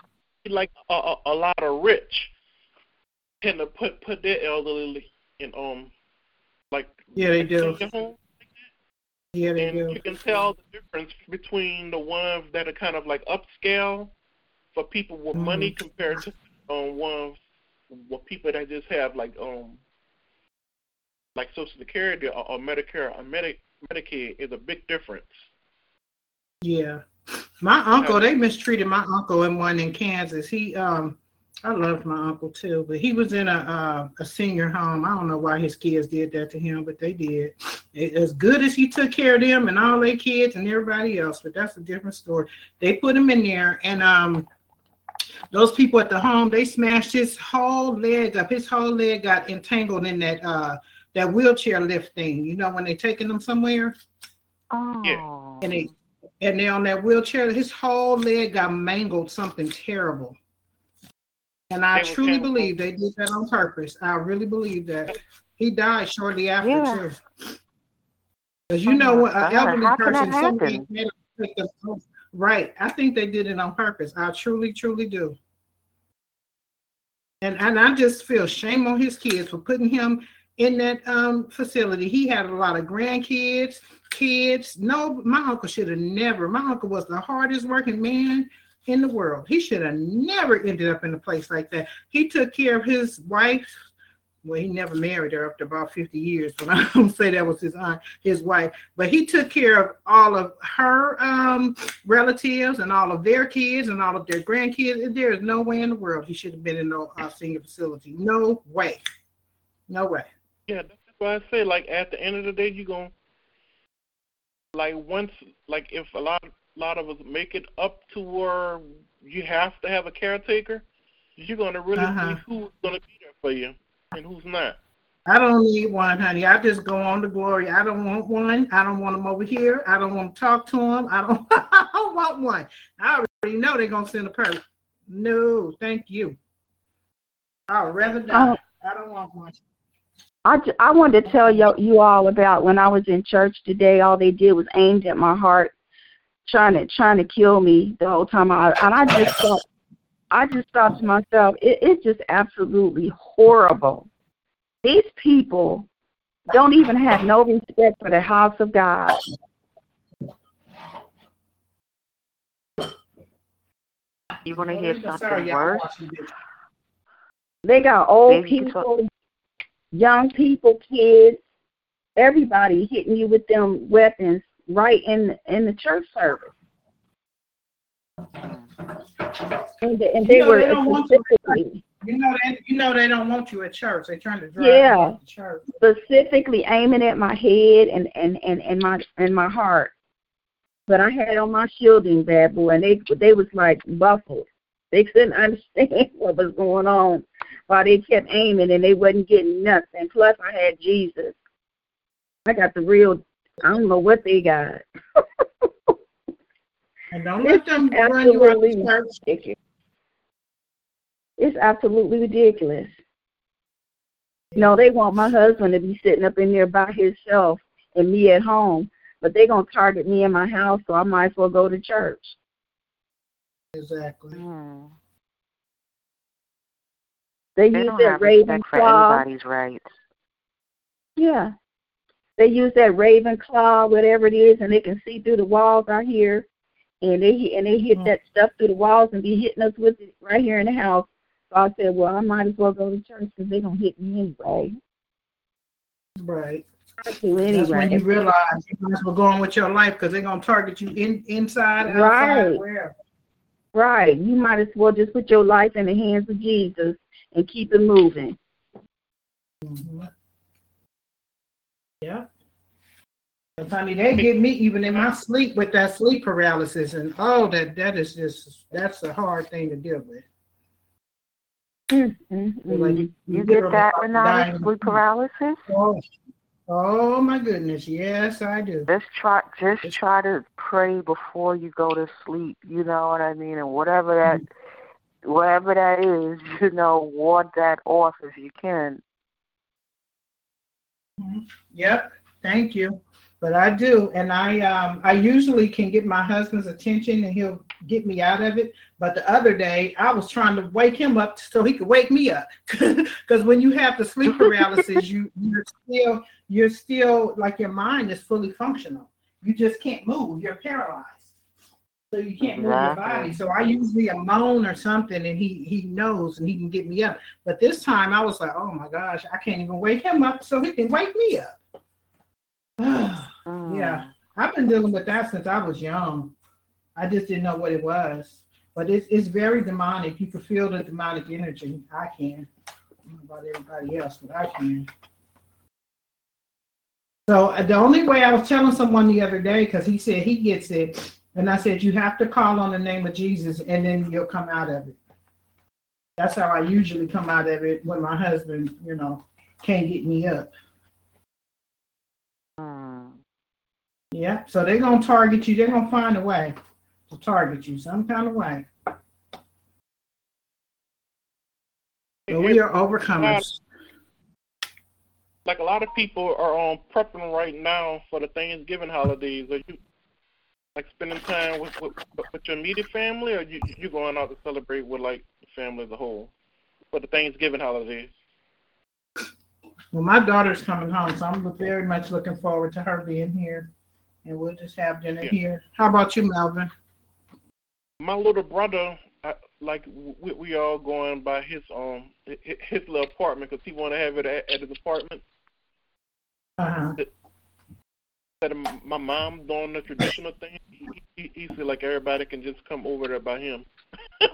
like a, a, a lot of rich tend to put put their elderly in um like Yeah, they do. home, Yeah, they and do. you can tell the difference between the ones that are kind of like upscale for people with Mhm. money compared to um ones with people that just have like um like Social Security or, or Medicare or Medi- Medicaid is a big difference. Yeah. My uncle, they mistreated my uncle in one in Kansas. He um I loved my uncle too, but he was in a uh, a senior home. I don't know why his kids did that to him, but they did. It, as good as he took care of them and all their kids and everybody else, but that's a different story. They put him in there and um those people at the home, they smashed his whole leg up. His whole leg got entangled in that uh that wheelchair lift thing. You know when they taking them somewhere? Oh. and they and they're on that wheelchair. His whole leg got mangled, something terrible. And I They truly believe they did that on purpose. I really believe that. He died shortly after Yeah. too. Because Oh you know my what, an God, elderly how can that person, so many happen? medical symptoms- right? I think they did it on purpose. I truly, truly do. And and I just feel shame on his kids for putting him in that um facility. He had a lot of grandkids, kids. No, my uncle should have never. My uncle was the hardest working man in the world. He should have never ended up in a place like that. He took care of his wife. Well, he never married her after about 50 years, but I don't say that was his aunt, his wife. But he took care of all of her um, relatives and all of their kids and all of their grandkids. There is no way in the world he should have been in no uh, senior facility. No way. No way. Yeah, that's why I say like at the end of the day you going to like once like if a lot lot of us make it up to where you have to have a caretaker, you're gonna really Uh-huh. see who's gonna be there for you and who's not. I don't need one, honey. I just go on to glory. I don't want one. I don't want them over here. I don't want to talk to them. I don't, I don't want one. I already know they're going to send a person. No, thank you. I'd rather die. I don't want one. I, I wanted to tell you, you all about when I was in church today. All they did was aimed at my heart, trying to trying to kill me the whole time. I, and I just thought, I just thought to myself, it, it's just absolutely horrible. These people don't even have no respect for the house of God. You want to hear something worse? They got old people, young people, kids, everybody hitting you with them weapons right in in the church service. And they, and they You know, were they you- specifically, You know they, you know they don't want you at church. They're trying to drive Yeah. you church. specifically aiming at my head and and and and my and my heart. But I had on my shielding bad boy, and they they was like buffled. They couldn't understand what was going on while they kept aiming, and they wasn't getting nothing. Plus, I had Jesus. I got the real. I don't know what they got. And don't let them It's run you out absolutely of church. ridiculous. It's absolutely ridiculous. No, they want my husband to be sitting up in there by himself and me at home, but they're gonna target me in my house, so I might as well go to church. Exactly. Hmm. They, They use don't that have raven respect for claw. anybody's rights. Yeah, they use that raven claw, whatever it is, and they can see through the walls out here, and they and they hit Mm. that stuff through the walls and be hitting us with it right here in the house. So I said, well, I might as well go to church because they're gonna hit me anyway. Right. Do That's when you realize you might as well go on with your life because they're gonna target you in inside, outside, Right. wherever. Right. You might as well just put your life in the hands of Jesus and keep it moving. Mhm. Yeah. And honey, they get me even in my sleep with that sleep paralysis, and oh, that that is just that's a hard thing to deal with. Mm, mm, Feel like mm. You get that, Renata? Sleep paralysis? Oh, oh my goodness, yes, I do. Just try, just try to pray before you go to sleep. You know what I mean? And whatever that, whatever that is, you know, ward that off if you can. Yep, thank you. But I do, and I um I usually can get my husband's attention and he'll get me out of it. But the other day I was trying to wake him up so he could wake me up. Because when you have the sleep paralysis, you you're still you're still like your mind is fully functional. You just can't move. You're paralyzed. So you can't move your body. So I usually a moan or something and he he knows and he can get me up. But this time I was like, oh my gosh, I can't even wake him up so he can wake me up. Mm. Yeah, I've been dealing with that since I was young. I just didn't know what it was. But it's it's very demonic. You can feel the demonic energy. I can. I about everybody else, but I can. So uh, the only way I was telling someone the other day, because he said he gets it, and I said you have to call on the name of Jesus, and then you'll come out of it. That's how I usually come out of it when my husband, you know, can't get me up. Mm. Yeah, so they're gonna target you. They're gonna find a way to target you some kind of way. But we are overcomers. like a lot of people are on prepping right now for the Thanksgiving holidays. Are you like spending time with with, with your immediate family, or you you going out to celebrate with like the family as a whole for the Thanksgiving holidays? Well, my daughter's coming home, so I'm very much looking forward to her being here, and we'll just have dinner Yeah. here. How about you, Melvin? My little brother, I, like we, we all going by his um his, little apartment because he want to have it at, at his apartment. Uh-huh. Instead of my mom doing the traditional thing, he, he, feel like everybody can just come over there by him.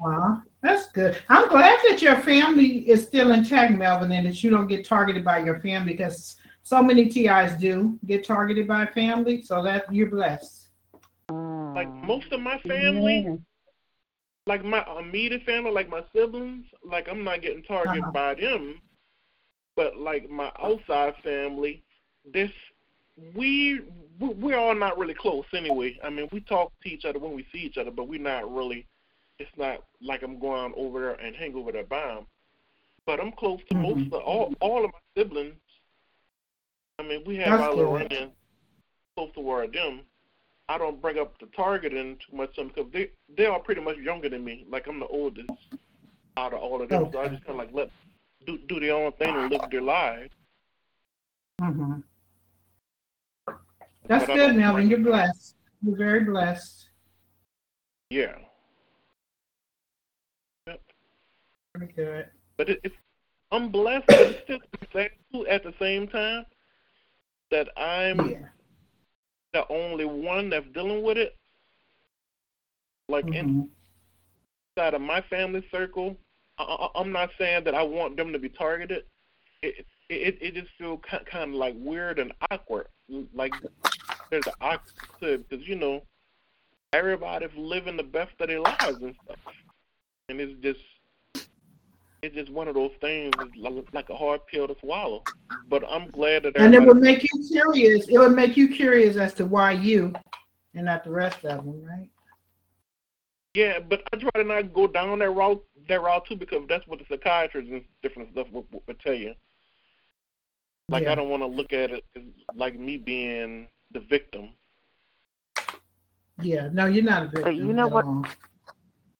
Wow, that's good. I'm glad that your family is still intact, Melvin, and that you don't get targeted by your family because so many TIs do get targeted by family. So that you're blessed. Like most of my family, like my immediate family, like my siblings, like I'm not getting targeted Uh-huh. by them, but like my outside family, this we we- we're all not really close anyway. I mean, we talk to each other when we see each other, but we're not really. It's not like I'm going over there and hang over by 'em. But I'm close to most Mhm. of all all of my siblings. I mean, we have That's our little run close to where them. I don't bring up the targeting too much because they they are pretty much younger than me. Like I'm the oldest out of all of them, so I just kind of like let do do their own thing and live their lives. Mm-hmm. That's But good, Melvin. You're blessed. You're very blessed. Yeah. Yep. Good. But it, it's I'm blessed, but it's still sad too at the same time that I'm Yeah. the only one that's dealing with it. Like Mhm. inside of my family circle, I, I, I'm not saying that I want them to be targeted. It it it just feels kind of like weird and awkward. Like there's an awkward because you know everybody's living the best of their lives and stuff, and it's just it's just one of those things it's like, like a hard pill to swallow. But I'm glad that And it would make you curious. It would make you curious as to why you and not the rest of them, right? Yeah, but I try to not go down that route that route too because that's what the psychiatrists and different stuff will, will tell you. Like Yeah. I don't want to look at it like me being the victim. Yeah. No, you're not a victim. you know what? all.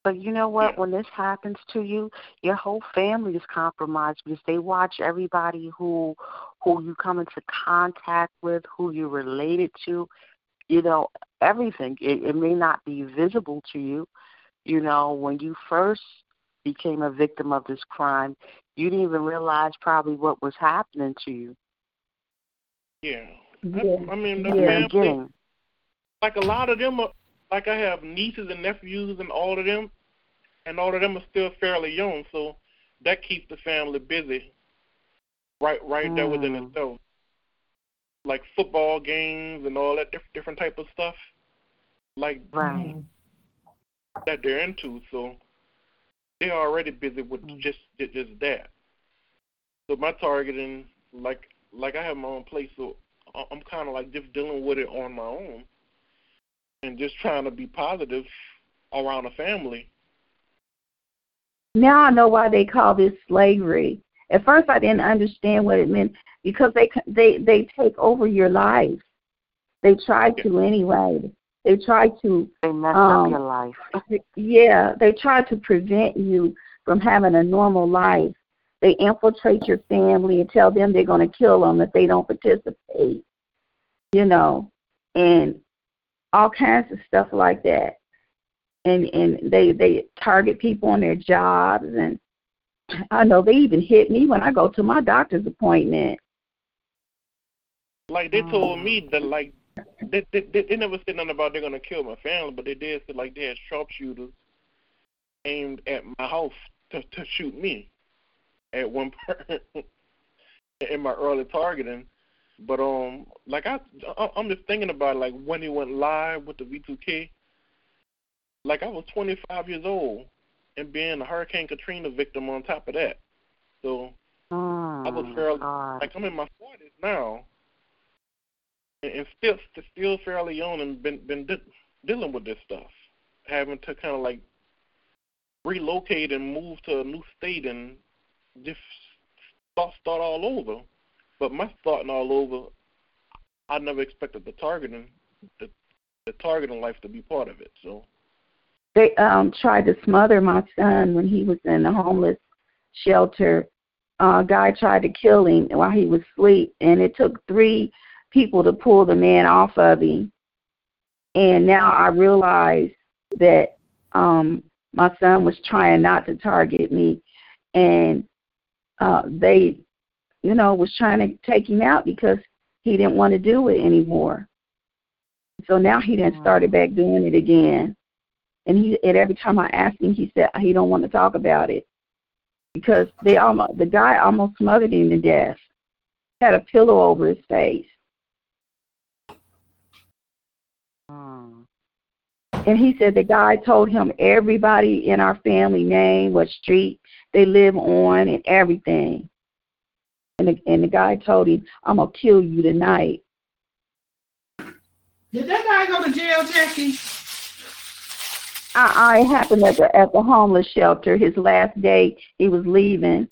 But you know what? Yeah. When this happens to you, your whole family is compromised because they watch everybody who who you come into contact with, who you're related to. You know, everything. It, it may not be visible to you. You know, when you first became a victim of this crime, you didn't even realize probably what was happening to you. Yeah. Yeah. I, I mean, the in the family, like a lot of them are, like I have nieces and nephews and all of them, and all of them are still fairly young, so that keeps the family busy. Right, right there within Mm. itself, like football games and all that diff- different type of stuff, like Right. That they're into. So they're already busy with Mm. just just that. So my targeting, like like I have my own place, so I'm kind of like just dealing with it on my own, and just trying to be positive around the family. Now I know why they call this slavery. At first, I didn't understand what it meant because they they they take over your life. They try to anyway. They try to They mess Um, up your life. yeah, they try to prevent you from having a normal life. They infiltrate your family and tell them they're going to kill them if they don't participate. You know, and all kinds of stuff like that. And and they they target people on their jobs and I know they even hit me when I go to my doctor's appointment. Like they told me that like they, they they they never said nothing about they're gonna kill my family, but they did say like they had sharpshooters aimed at my house to to shoot me at one point in my early targeting. But um, like I I- I'm just thinking about like when he went live with the V2K. Like I was 25 years old and being a Hurricane Katrina victim on top of that. So Mm, I was fairly God. like I'm in my 40s now, and, still still fairly young and been been de- dealing with this stuff, having to kind of like relocate and move to a new state and just start start all over. But my starting all over, I never expected the targeting the the targeting life to be part of it. So They um tried to smother my son when he was in the homeless shelter. Uh, guy tried to kill him while he was asleep, and it took three people to pull the man off of him. And now I realize that um, my son was trying not to target me, and uh, they, you know, was trying to take him out because he didn't want to do it anymore. So now he done started back doing it again and he and every time I asked him, he said he don't want to talk about it because they almost the guy almost smothered him to death. Had a pillow over his face, and he said the guy told him everybody in our family name, what street they live on, and everything. And the, and the guy told him, "I'm gonna kill you tonight." Did that guy go to jail, Jackie? Uh-uh, I, I happened at the at the homeless shelter. His last day, he was leaving,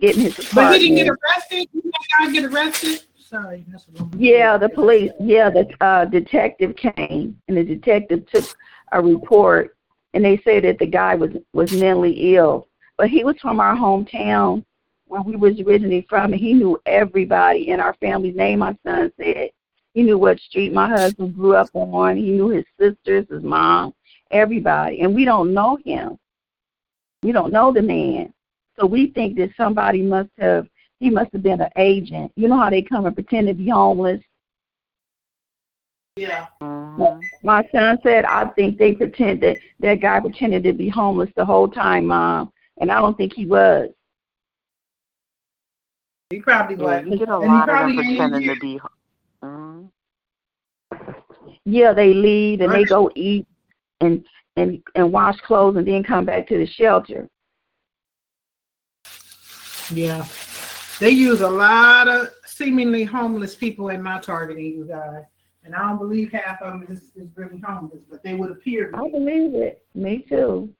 getting his apartment. But he didn't get arrested? Did that guy get arrested? Sorry, Yeah, the police. Yeah, the uh, detective came, and the detective took a report, and they said that the guy was was mentally ill. But he was from our hometown, where we was originally from, and he knew everybody in our family's name. My son said he knew what street my husband grew up on. He knew his sisters, his mom, everybody, and we don't know him. We don't know the man, so we think that somebody must have he must have been an agent. You know how they come and pretend to be homeless. Yeah. My son said, I think they pretend that that guy pretended to be homeless the whole time, mom, and I don't think he was. He probably Yeah, was. you get a And lot of them probably ain't pretending to be. Mhm. Yeah, they leave and they go eat and and and wash clothes and then come back to the shelter. Yeah. They use a lot of seemingly homeless people in my targeting, you guys. And I don't believe half of them is, is really homeless, but they would appear to I be. believe it. Me too.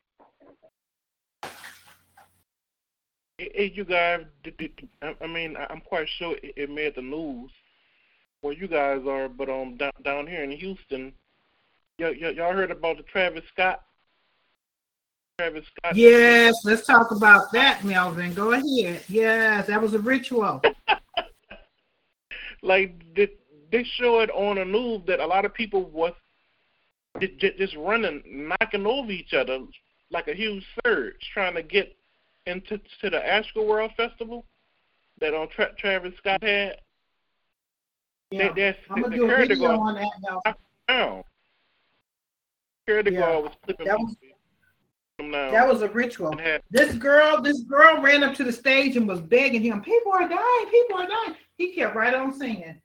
Hey, you guys, did, did, I I mean, I- I'm quite sure it, it made the news where you guys are, but um, down, down here in Houston, y'all, y'all y'all heard about the Travis Scott? Travis Scott. Yes, let's talk about that, Melvin. Go ahead. Yes, that was a ritual. like they, they show it on a news that a lot of people was ju- ju- just running, knocking over each other like a huge surge, trying to get into to the Astro World Festival that on Tra- Travis Scott had. Yeah. I'm gonna do a video on that, Melvin. down. Yeah. was That was- from. That was a ritual. This girl, this girl ran up to the stage and was begging him, "People are dying, people are dying." He kept right on singing.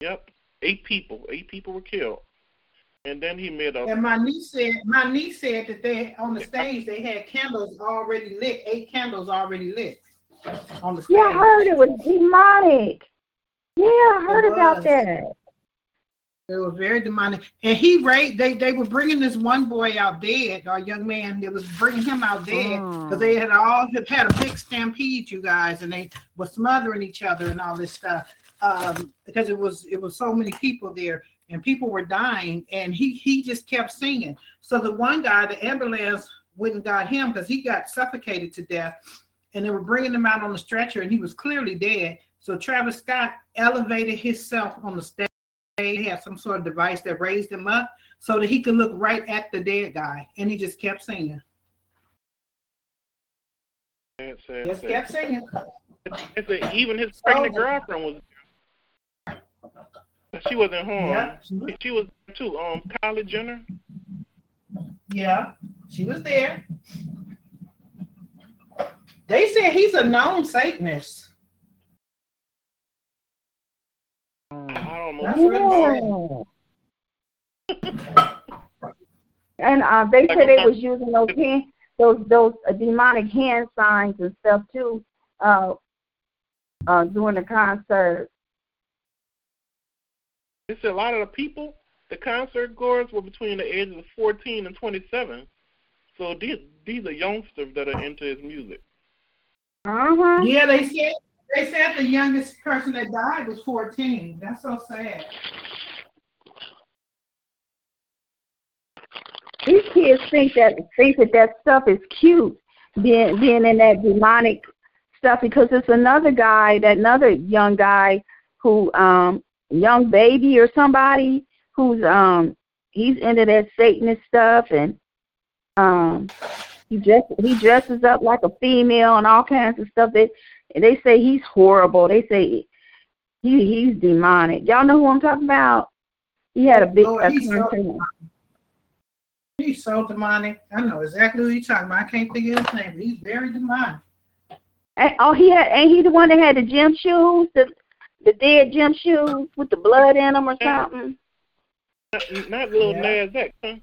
yep, eight people, eight people were killed, and then he made a And my niece said, my niece said that they on the stage they had candles already lit, eight candles already lit on the stage. Yeah, I heard it was demonic. Yeah, I heard about that. It were very demonic. And he raped, they, they were bringing this one boy out dead, or young man, they was bringing him out dead because Mm. they had all had a big stampede, you guys, and they were smothering each other and all this stuff. Um, because it was it was so many people there and people were dying and he he just kept singing. So the one guy, the ambulance and got him because he got suffocated to death and they were bringing him out on the stretcher and he was clearly dead. So Travis Scott elevated himself on the stage he had some sort of device that raised him up so that he could look right at the dead guy, and he just kept singing. sad, sad, Just sad. kept singing. It's a, even his pregnant Oh. girlfriend was there. She wasn't harmed. Yeah, she was, She was too. Um, Kylie Jenner. yeah, she was there. They said he's a known Satanist. I don't know. That's what it said. Yeah. And uh, they said they was using those hand, those those uh, demonic hand signs and stuff too, uh, uh, during the concert. It's a lot of the people. The concert goers were between the ages of 14 and 27. So these these are youngsters that are into his music. Uh huh. Yeah, they said they said the youngest person that died was 14. That's so sad. These kids think that think that that stuff is cute, being being in that demonic stuff because it's another guy, that another young guy who um young baby or somebody who's um he's into that Satanist stuff and um he dress he dresses up like a female and all kinds of stuff. They they say he's horrible. They say he he's demonic. Y'all know who I'm talking about? He had a big Lord, a he's so- concert. He's so demonic. I know exactly who you're talking about. I can't think of his name. But he's very demonic. And, oh, he had, ain't he the one that had the gym shoes, the the dead gym shoes with the blood in them or uh, something? Not, not little Yeah. Nas X, huh?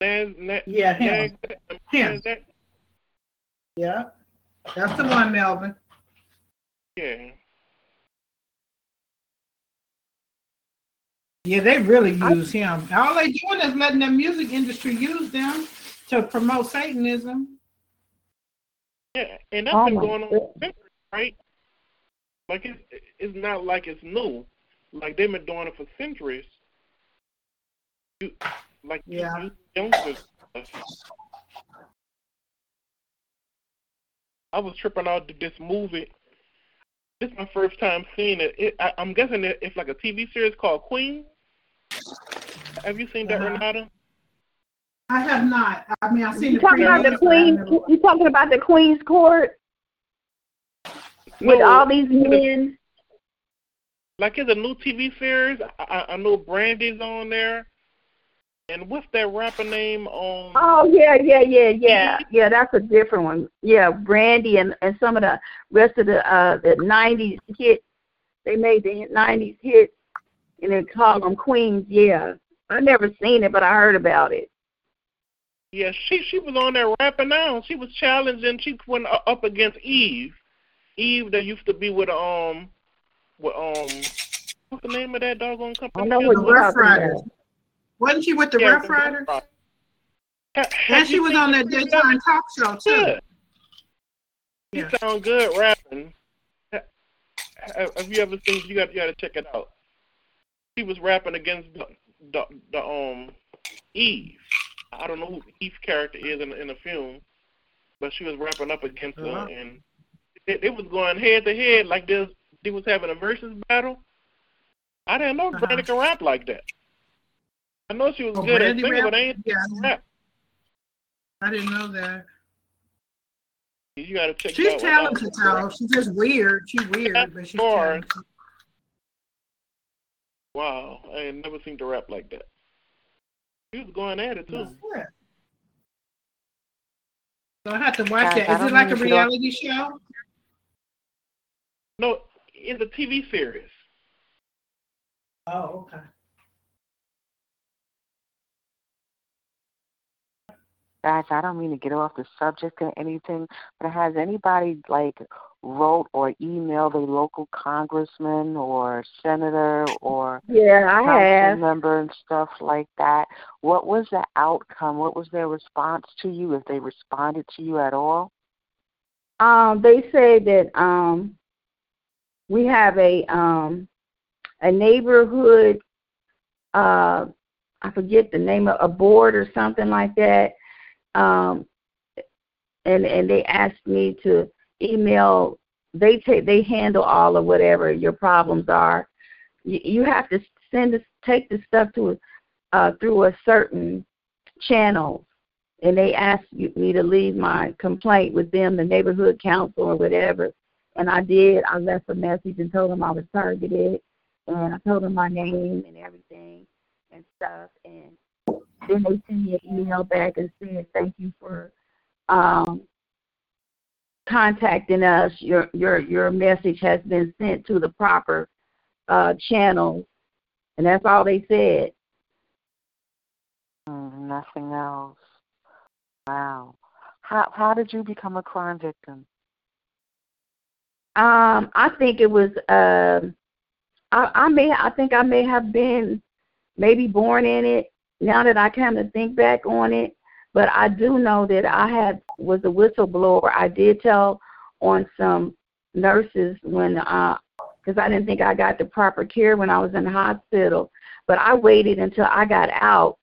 Nas, Nas, Yeah, him. Nas X, Him. Nas X? Yeah, that's the one, Melvin. Yeah. Yeah, they really use him. All they doing is letting the music industry use them to promote Satanism. Yeah, and that's Oh been going on goodness. since, right? Like it's it's not like it's new. Like they've been doing it for centuries. You, like Yeah. you youngsters. I was tripping out to this movie. This is my first time seeing it. it I, I'm guessing it, it's like a TV series called Queen. Have you seen that, Uh-huh. Renata? I have not. I mean, I've seen You the talking about the premiere, Queen's? but I never- You talking about the Queen's Court with No, all these men? like it's a new TV series. I, I, I know Brandy's on there. And what's that rapper name on? Oh yeah, yeah, yeah, yeah, yeah. That's a different one. Yeah, Brandy and and some of the rest of the uh the '90s hits. They made the '90s hits, and they called them Queens. Yeah, I never seen it, but I heard about it. Yeah, she she was on that rapping now. She was challenging. She went up against Eve. Eve that used to be with um with um what's the name of that doggone company? I know what you're Rough talking Riders. about. Wasn't she with the Yeah, Ruff Ryders? Ha- have And she was on that video? daytime talk show too. Yeah. Yeah. She sound good rapping. Ha- ha- Have you ever seen? You got you got to check it out. She was rapping against the, the the um Eve. I don't know who Eve's character is in in the film, but she was rapping up against Uh-huh. her, and it, it was going head to head like this. They was having a versus battle. I didn't know Uh-huh. Brandy could rap like that. I know she was Oh, good at singing, rap? but I ain't Yeah, I didn't- rap. I didn't know that. You got to check She's it out. talented, though. She's just weird. She's weird, but she's Or- talented. Wow, I ain't never seen her rap like that. She was going at it too. Yeah. So I have to watch Guys, that. Is it like a mean to get reality show? No, it's a TV series. Oh, okay. Guys, I don't mean to get off the subject or anything, but has anybody like wrote or emailed a local congressman or senator or Yeah, I council have. member and stuff like that? What was the outcome? What was their response to you? If they responded to you at all? Um, they say that um, we have a um, a neighborhood. Uh, I forget the name of a board or something like that. Um, and and they asked me to email. They take they handle all of whatever your problems are. You, you have to send this, take the stuff to uh, through a certain channel and they asked me to leave my complaint with them, the neighborhood council or whatever. And I did. I left a message and told them I was targeted, and I told them my name and everything and stuff. And then they sent me an email back and said, "Thank you for um, contacting us. Your your your message has been sent to the proper uh, channels." And that's all they said. Mm, nothing else. Wow. How how did you become a crime victim? Um, I think it was. Um, I, I may. I think I may have been maybe born in it. Now that I kind of think back on it, but I do know that I had was a whistleblower. I did tell on some nurses when uh because I didn't think I got the proper care when I was in the hospital. But I waited until I got out,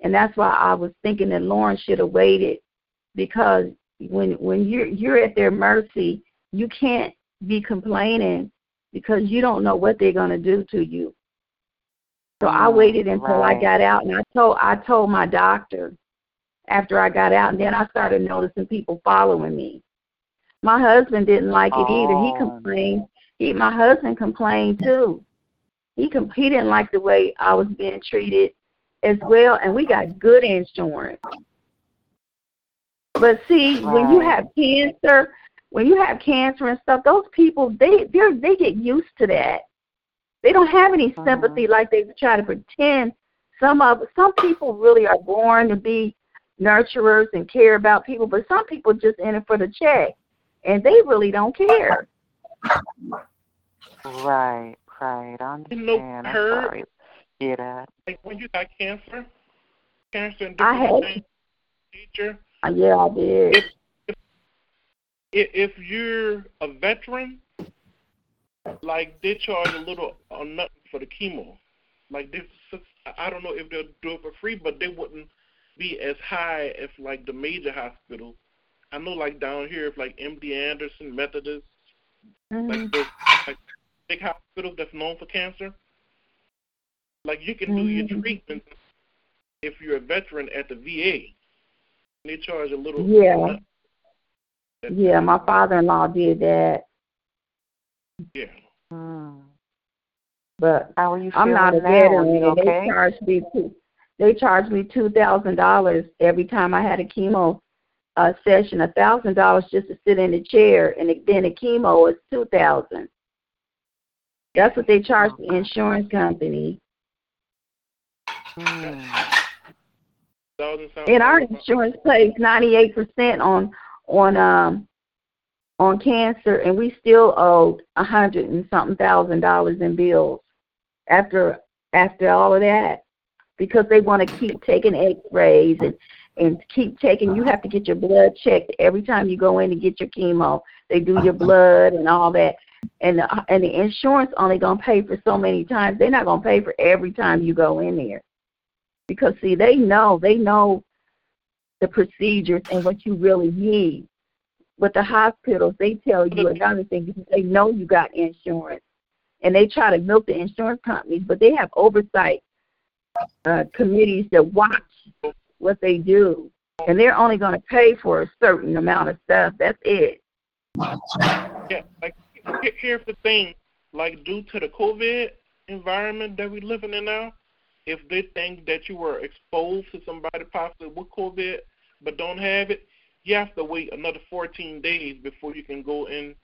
and that's why I was thinking that Lauren should have waited because when when you're you're at their mercy, you can't be complaining because you don't know what they're going to do to you. So I Mm, waited until I got out, and I told I told my doctor after I got out, and then I started noticing people following me. My husband didn't like it either. He complained. He, my husband complained too. He com- he didn't like the way I was being treated as well, and we got good insurance. But see, when you have cancer, when you have cancer and stuff, those people they they they get used to that. They don't have any sympathy like they try to pretend. Some of some people really are born to be nurturers and care about people, but some people just in it for the check, and they really don't care. Right, right. I You know, understand. I'm her- sorry. to Hear that. Like when you got cancer, cancer and I different had- things, teacher. Uh, Yeah, I did. If, if if you're a veteran, like they charge a little or nothing for the chemo. Like this, I don't know if they'll do it for free, but they wouldn't be as high if like the major hospitals. I know like down here, if like MD Anderson, Methodist, Mhm. like those like big hospitals that's known for cancer. Like you can do your Mhm. treatment if you're a veteran at the VA. They charge a little. Yeah. Yeah, my father-in-law did that, Yeah. Mm. but How are you I'm feeling not a now? veteran, You and they okay? charged me two. They charged me two thousand dollars every time I had a chemo uh, session. A thousand dollars just to sit in a chair, and then a chemo is two thousand. That's what they charge the insurance company. Mm. And our insurance pays ninety eight percent on on um on cancer, and we still owe a hundred and something thousand dollars in bills after after all of that because they want to keep taking X-rays and and keep taking. You have to get your blood checked every time you go in to get your chemo. They do your blood and all that, and the, and the insurance only gonna pay for so many times. They're not gonna pay for every time you go in there because see they know they know the procedures and what you really need. With the hospitals, they tell you another thing they know you got insurance, and they try to milk the insurance companies, but they have oversight uh, committees that watch what they do, and they're only going to pay for a certain amount of stuff. That's it. Yeah, like here's the thing, like due to the COVID environment that we're living in now, if they think that you were exposed to somebody possibly with COVID but don't have it, you have to wait another 14 days before you can go in,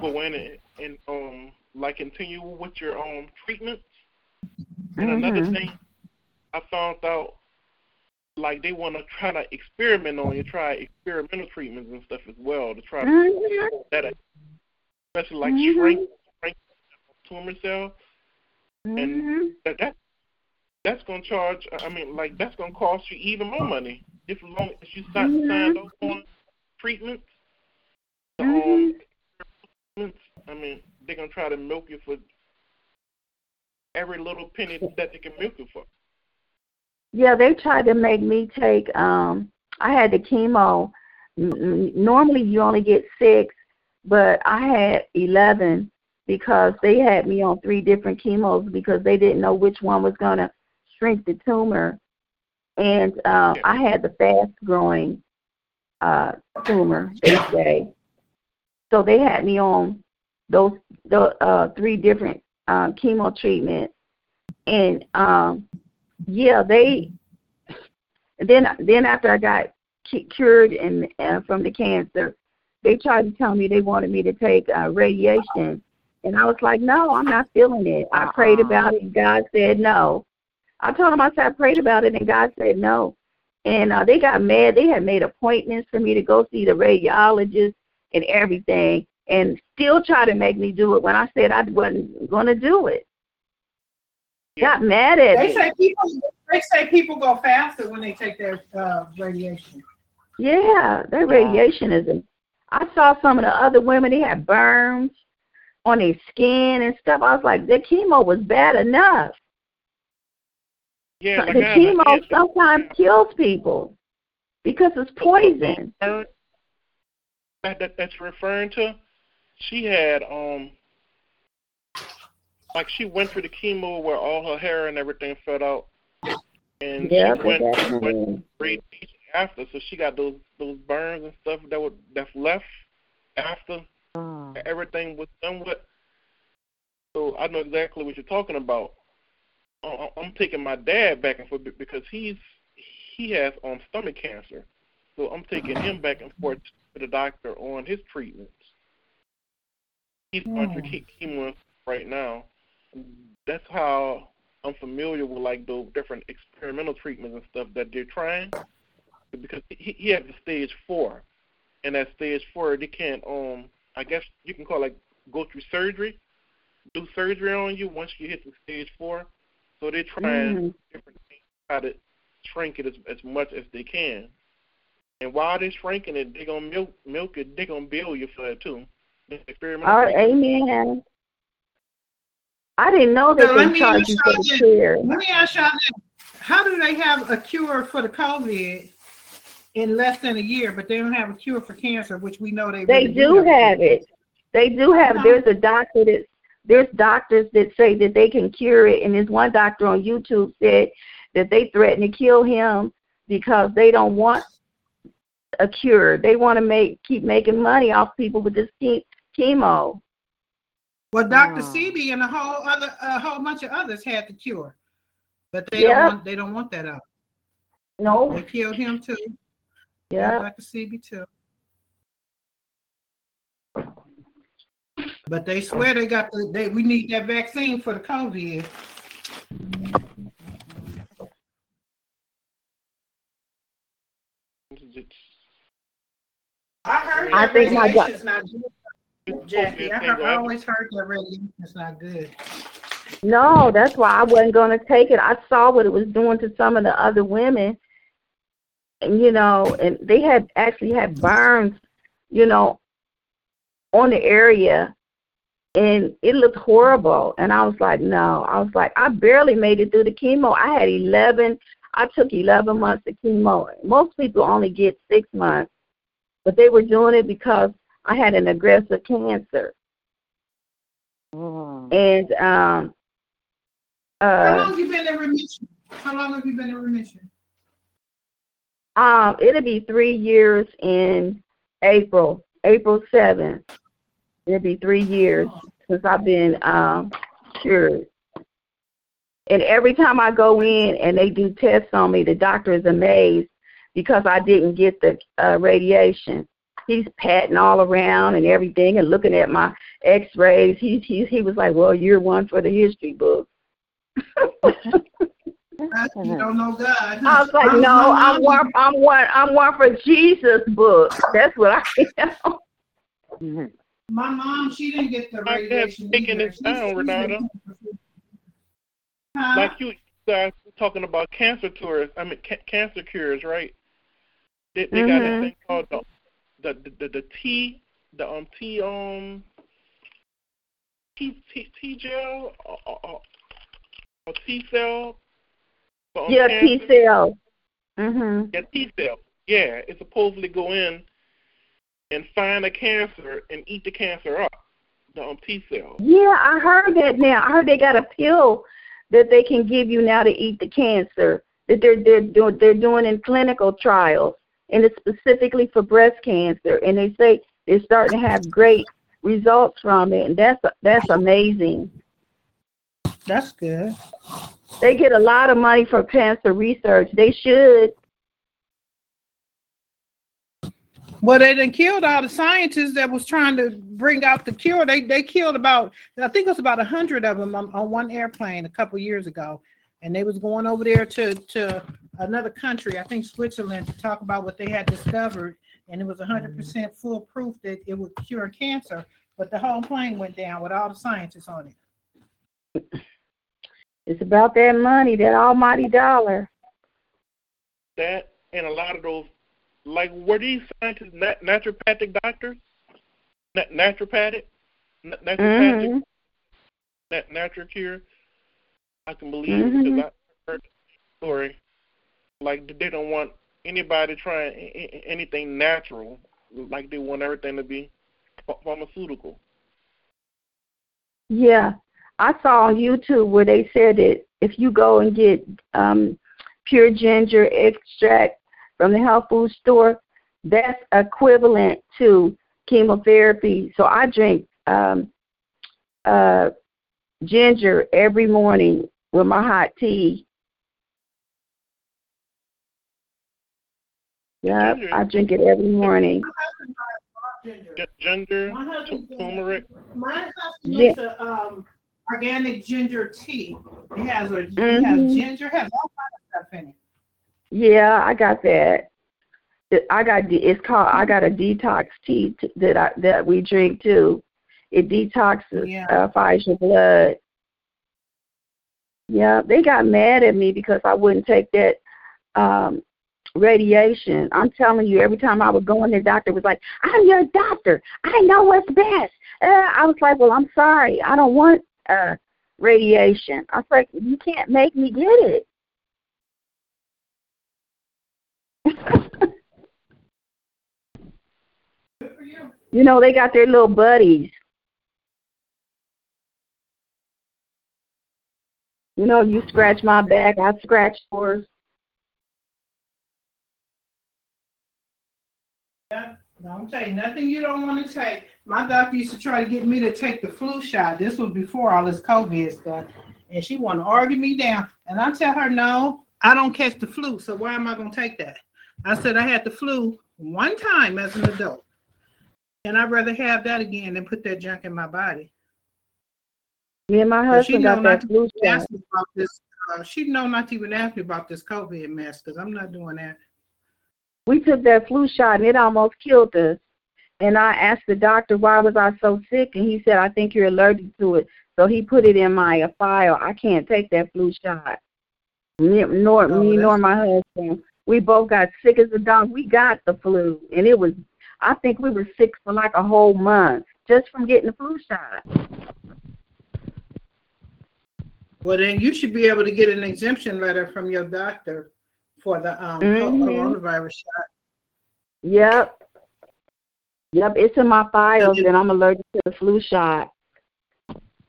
go in and, and um like continue with your um treatments. And another Mhm. thing, I found out like they want to try to experiment on you, try experimental treatments and stuff as well to try to Mhm. that, especially like Mhm. shrink, shrink tumor cell, Mhm. that that that's gonna charge. I mean, like that's gonna cost you even more money if as long as you sign Mhm. signed up on treatments. Um, Mhm. treatments, I mean, they're gonna try to milk you for every little penny that they can milk you for. Yeah, they tried to make me take. Um, I had the chemo. Normally, you only get six, but I had eleven because they had me on three different chemos because they didn't know which one was gonna shrink the tumor, and uh, I had the fast growing uh, tumor. They say. So they had me on those the uh, three different uh, chemo treatments, and um, yeah, they. Then then after I got cu- cured and uh, from the cancer, they tried to tell me they wanted me to take uh, radiation, and I was like, no, I'm not feeling it. I prayed Uh-uh. about it, and God said no. I told them I said I prayed about it, and God said no. And uh, they got mad. They had made appointments for me to go see the radiologist and everything, and still try to make me do it when I said I wasn't going to do it. Got mad at They me. say people, they say people go faster when they take their uh, radiation. Yeah, that radiation is. A, I saw some of the other women. They had burns on their skin and stuff. I was like, the chemo was bad enough. Yeah, like the I have a chemo aunt- sometimes kills people because it's poison. that, that that's referring to, she had um like she went through the chemo where all her hair and everything fell out, and Yeah, she went, but that- went radiation after, so she got those those burns and stuff that were that's left after Mm. everything was done with. So I know exactly what you're talking about. I- I'm taking my dad back and forth because he's he has um stomach cancer, so I'm taking him back and forth to the doctor on his treatments. He's through che- chemo right now. That's how I'm familiar with like the different experimental treatments and stuff that they're trying because he he has a stage four, and at stage four they can't um I guess you can call it like go through surgery, do surgery on you once you hit the stage four. So they're trying Mhm. different things to try to shrink it as as much as they can. And while they're shrinking it, they're gonna milk milk it. They're gonna bill you for it too. It's experimental All right, amen. I didn't know that So let they me charge you for the this. care. Let me ask y'all this. How do they have a cure for the COVID in less than a year, but they don't have a cure for cancer, which we know they They really do have it. They do have. Uh-huh. There's a doctor that there's doctors that say that they can cure it, and there's one doctor on YouTube said that they threaten to kill him because they don't want a cure. They want to make keep making money off people with this chemo. Well, Dr. Oh. Sebi and a whole other a whole bunch of others had the cure, but they Yeah. don't want they don't want that out. No. They killed him too. Yeah. Dr. Sebi too. But they swear they got the they we need that vaccine for the COVID. I heard I that think my doc- radiation's not good, Jackie. I, heard, I always heard that radiation's not good. No, that's why I wasn't going to take it. I saw what it was doing to some of the other women, and you know, and they had actually had burns, you know, on the area, and it looked horrible. And I was like, no, I was like, I barely made it through the chemo. I had eleven. I took eleven months of chemo. Most people only get six months, but they were doing it because I had an aggressive cancer, Mm. and um. How Uh, long have you been in remission? How long have you been in remission? Um, it'll be three years in April, April seventh. It'll be three years since I've been um cured. And every time I go in and they do tests on me, the doctor is amazed because I didn't get the uh, radiation. He's patting all around and everything and looking at my X-rays. He he he was like, "Well, you're one for the history book." You don't know God. I was like, no, I'm one. I'm one. I'm one for Jesus book. That's what I am. My mom, she didn't get the I kept radiation. taking either. this down, Renata. Huh? Like you guys were talking about cancer cures, I mean ca- cancer cures, right? They, they got Mhm. this thing called the the the, the, the T the um T um T T T gel or, or, or, or T cell. um, yeah, cancer. T cell. Mhm. Yeah, T cell. Yeah, it's supposedly go in and find a cancer and eat the cancer up. The um, T cell. Yeah, I heard that now. I heard they got a pill that they can give you now to eat the cancer. That they're they're doing they're doing in clinical trials, and it's specifically for breast cancer. And they say they're starting to have great results from it, and that's that's amazing. That's good. They get a lot of money for cancer research. They should. Well, they done killed all the scientists that was trying to bring out the cure. They they killed about I think it was about a hundred of them on, on one airplane a couple years ago, and they was going over there to to another country, I think Switzerland, to talk about what they had discovered, and it was a hundred percent foolproof that it would cure cancer. But the whole plane went down with all the scientists on it. It's about that money, that almighty dollar. that and a lot of those, like, were these scientists nat- naturopathic doctors? Nat- naturopathic? Nat- naturopathic? Mhm. Nat- natural cure? I can believe Mhm. because I heard the story. Like, they don't want anybody trying a- anything natural. Like, they want everything to be pharmaceutical. Yeah, I saw on YouTube where they said that if you go and get um, pure ginger extract from the health food store, that's equivalent to chemotherapy. So I drink um, uh, ginger every morning with my hot tea. Yeah, Ginger? I drink it every morning. Ginger, My husband tu- does. turmeric. My husband Yeah. makes a um organic ginger tea. It has a it has Mhm. ginger, has all kinds of stuff in it. Yeah, I got that. I got it's called I got a detox tea t- that I that we drink too. It detoxes Yeah. uh your blood. Yeah, they got mad at me because I wouldn't take that um radiation. I'm telling you, every time I would go in, the doctor was like, "I'm your doctor. I know what's best." Uh, I was like, "Well, I'm sorry. I don't want uh radiation." I was like, "You can't make me get it." You know, they got their little buddies. You know, you scratch my back, I scratch yours. Don't take nothing you don't want to take. My doctor used to try to get me to take the flu shot. This was before all this COVID stuff. And she wanted to argue me down. And I tell her, no, I don't catch the flu. So why am I going to take that? I said I had the flu one time as an adult. And I'd rather have that again than put that junk in my body. Me and my husband got that flu shot. this. Uh, she know not to even ask me about this COVID mess because I'm not doing that. We took that flu shot and it almost killed us. And I asked the doctor why was I so sick, and he said I think you're allergic to it. So he put it in my file. I can't take that flu shot. Me, nor Oh, me nor my husband. We both got sick as a dog. We got the flu, and it was. I think we were sick for like a whole month just from getting the flu shot. Well, then you should be able to get an exemption letter from your doctor for the um, Mhm. coronavirus shot. Yep. Yep, it's in my files, you- and I'm allergic to the flu shot.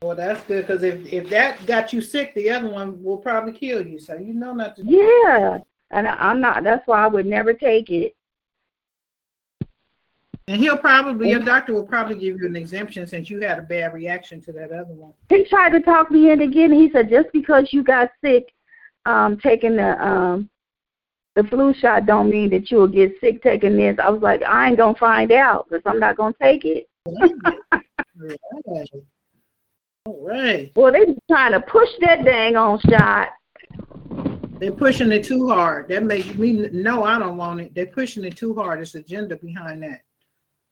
Well, that's good because if, if that got you sick, the other one will probably kill you. So you know not to. Yeah, and I, I'm not. That's why I would never take it. And he'll probably, your doctor will probably give you an exemption since you had a bad reaction to that other one. He tried to talk me in again. He said just because you got sick, um, taking the um, the flu shot don't mean that you'll get sick taking this. I was like, I ain't gonna find out because I'm not gonna take it. Right. All right. Well, they trying to push that dang on shot. They're pushing it too hard. That makes me no, I don't want it. They're pushing it too hard. It's agenda behind that.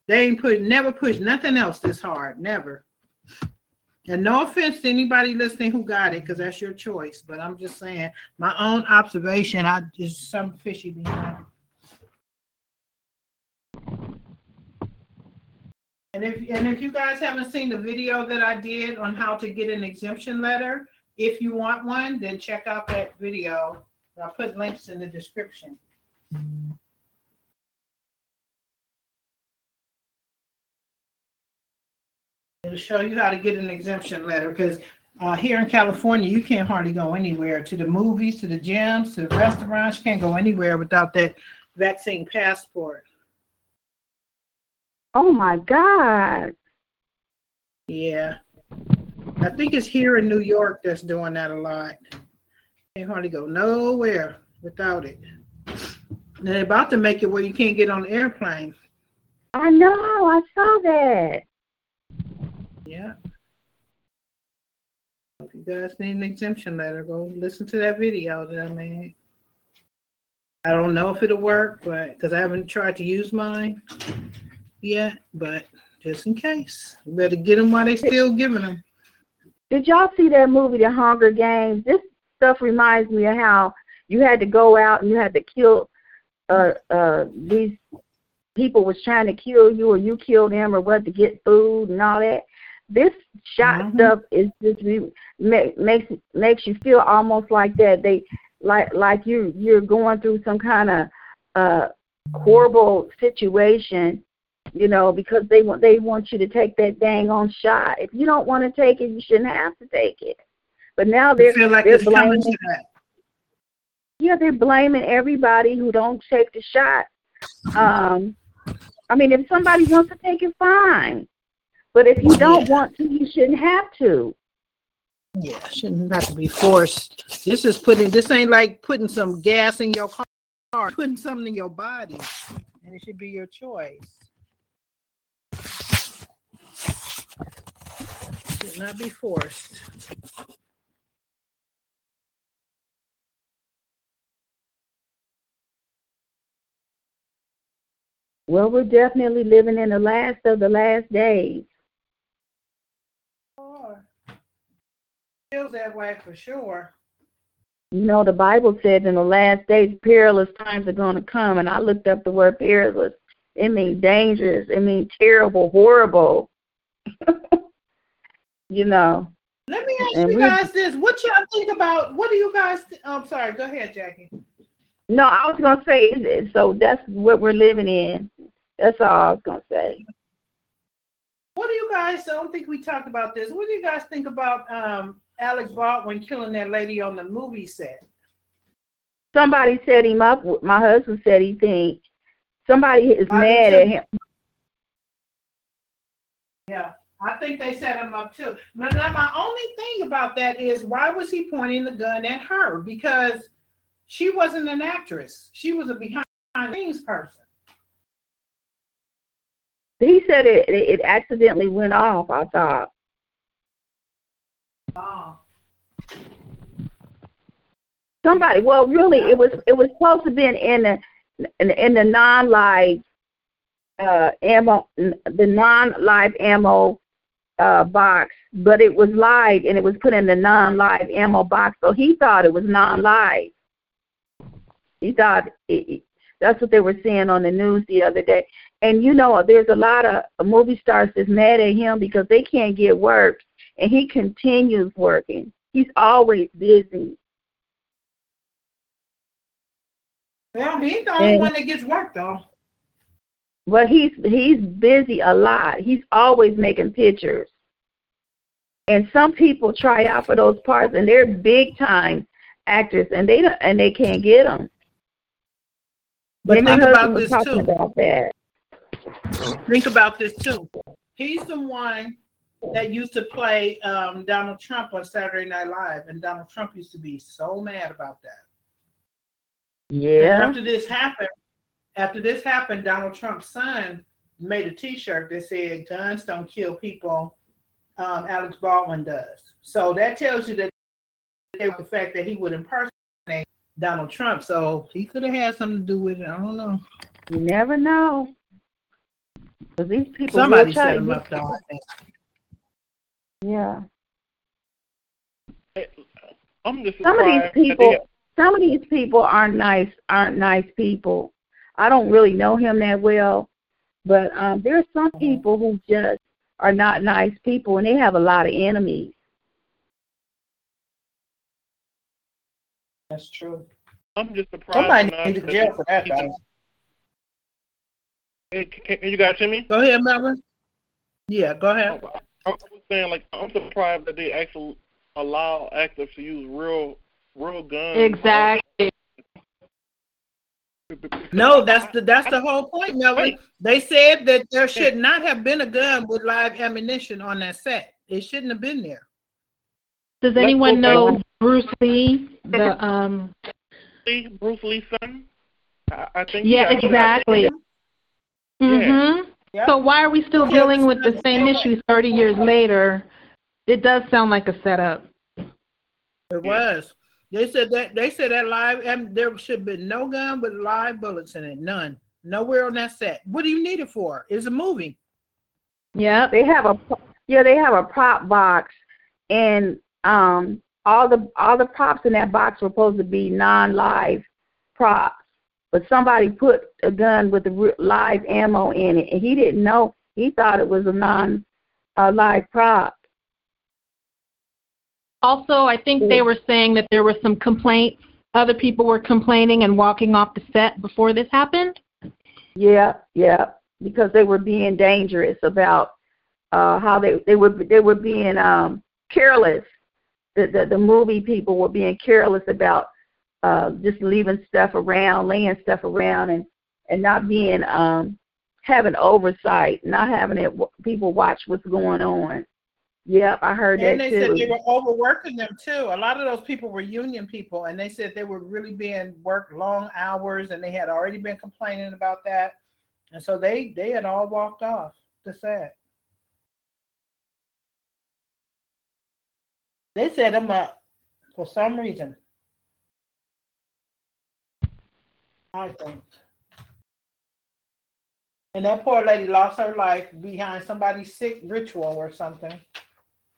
They ain't put never push nothing else this hard. Never. And no offense to anybody listening who got it, because that's your choice. But I'm just saying, my own observation, I just some fishy behind. it. And if and if you guys haven't seen the video that I did on how to get an exemption letter, if you want one, then check out that video. I'll put links in the description. It'll show you how to get an exemption letter because uh, here in California, you can't hardly go anywhere to the movies, to the gyms, to the restaurants. You can't go anywhere without that vaccine passport. Oh my God. Yeah. I think it's here in New York that's doing that a lot. Can't hardly go nowhere without it. And they're about to make it where you can't get on the airplane. I know. I saw that. Yeah. If you guys need an exemption letter, go listen to that video that I made. I don't know if it'll work, but because I haven't tried to use mine yet, but just in case, you better get them while they still giving them. Did y'all see that movie, The Hunger Games? This stuff reminds me of how you had to go out and you had to kill uh uh these people was trying to kill you or you killed them or what to get food and all that. This shot Mhm. stuff is just re- makes makes you feel almost like that. They like like you you're going through some kind of uh horrible situation you know, because they want they want you to take that dang on shot. If you don't want to take it, you shouldn't have to take it. But now they're like they're blaming yeah they're blaming everybody who don't take the shot. Um, I mean, if somebody wants to take it, fine. But if you don't Yeah. want to, you shouldn't have to. Yeah, shouldn't have to be forced. This is putting, this ain't like putting some gas in your car, putting something in your body. And it should be your choice. Should not be forced. Well, we're definitely living in the last of the last days. Sure. Feels that way for sure. You know, the Bible says in the last days, perilous times are going to come. And I looked up the word perilous. It means dangerous. It means terrible, horrible. you know. Let me ask you we- guys this. What y'all think about, what do you guys, th- I'm sorry, go ahead, Jackie. No, I was going to say, so that's what we're living in. That's all I was going to say. What do you guys, I don't think we talked about this. What do you guys think about um, Alex Baldwin killing that lady on the movie set? Somebody set him up. My husband said he think somebody is I mad at him. Yeah, I think they set him up too. Now, now, my only thing about that is why was he pointing the gun at her? Because she wasn't an actress. She was a behind the scenes person. He said it, it accidentally went off. I thought. Oh. Somebody. Well, really, it was it was supposed to be in the in, in the non-live uh, ammo, the non-live ammo uh, box, but it was live and it was put in the non-live ammo box. So he thought it was non-live. He thought it, that's what they were saying on the news the other day. And you know, there's a lot of movie stars that's mad at him because they can't get work, and he continues working. He's always busy. Well, he's the only And- one that gets work though. But he's he's busy a lot. He's always making pictures. And some people try out for those parts, and they're big time actors, and they don't, and they can't get them. But think about this talking too. about that. Think about this too. He's the one that used to play um, Donald Trump on Saturday Night Live, and Donald Trump used to be so mad about that. And Yeah. After this happened, after this happened, Donald Trump's son made a T-shirt that said "Guns don't kill people." Um, Alex Baldwin does. So that tells you that the fact that he would impersonate Donald Trump. So he could have had something to do with it. I don't know. You never know. 'Cause these people Somebody set him up, though. I think. Yeah. I'm just Some of these surprised that people, they- some of these people aren't nice. Aren't nice people. I don't really know him that well, but um, there are some Mhm. people who just are not nice people, and they have a lot of enemies. That's true. I'm just surprised. Somebody not needs to jail for that, he- though. Hey, can, can you guys hear me? Go ahead, Melvin. Yeah, go ahead. I was saying, like, I'm surprised that they actually allow actors to use real, real guns. Exactly. No, that's the that's the whole point, Melvin. They said that there should not have been a gun with live ammunition on that set. It shouldn't have been there. Does anyone know. Bruce Lee? The um. Lee, Bruce Lee's son. I, I think. Yeah, got- exactly. Mhm. Yeah. So why are we still Yeah, dealing with the same not- issues 30 years later? It does sound like a setup. It was. They said that they said that live and there should be no gun with live bullets in it. None. Nowhere on that set. What do you need it for? It's a movie. Yeah, They have a yeah, they have a prop box, and um, all the all the props in that box were supposed to be non-live props, but somebody put a gun with the live ammo in it, and he didn't know. He thought it was a non-live prop. Also, I think they were saying that there were some complaints. Other people were complaining and walking off the set before this happened. Yeah, yeah, because they were being dangerous about uh how they they were they were being um careless. The the, the movie people were being careless about uh just leaving stuff around, laying stuff around and and not being um having oversight, not having it people watch what's going on. Yep, I heard And that And they said they were overworking them too. A lot of those people were union people, and they said they were really being worked long hours, and they had already been complaining about that, and so they they had all walked off the set. They set them up for some reason. I think. And that poor lady lost her life behind somebody's sick ritual or something.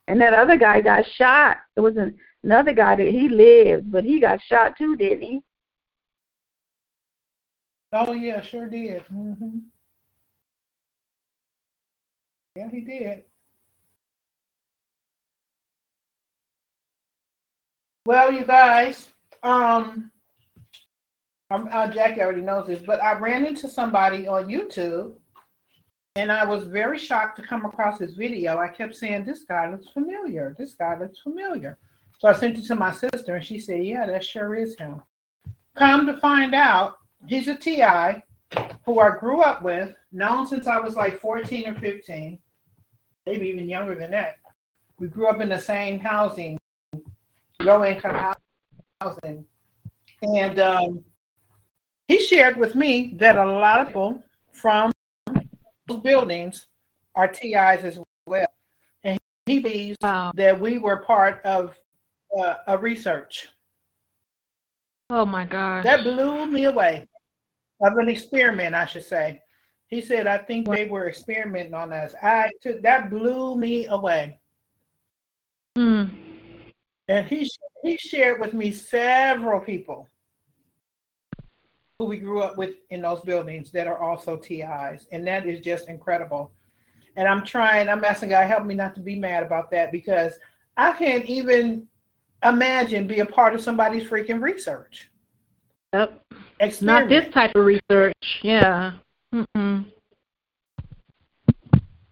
And that other guy got shot. It was an, another guy that he lived, but he got shot too, didn't he? Oh yeah, sure did. hmm Yeah, he did. Well, you guys, um, I'm, uh, Jackie already knows this, but I ran into somebody on YouTube, and I was very shocked to come across this video. I kept saying, "This guy looks familiar. This guy looks familiar." So I sent it to my sister, and she said, "Yeah, that sure is him." Come to find out, he's a TI who I grew up with, known since I was like 14 or 15, maybe even younger than that. We grew up in the same housing, low income housing, and um, he shared with me that a lot of people from those buildings are TIs as well. And he believes Wow. that we were part of uh, a research. Oh my God. That blew me away. Of an experiment, I should say. He said, I think they were experimenting on us. I took that blew me away. Hmm. And he he shared with me several people who we grew up with in those buildings that are also TIs. And that is just incredible. And I'm trying, I'm asking God, help me not to be mad about that because I can't even imagine being a part of somebody's freaking research. Yep. Not this type of research. Yeah. Mm-mm.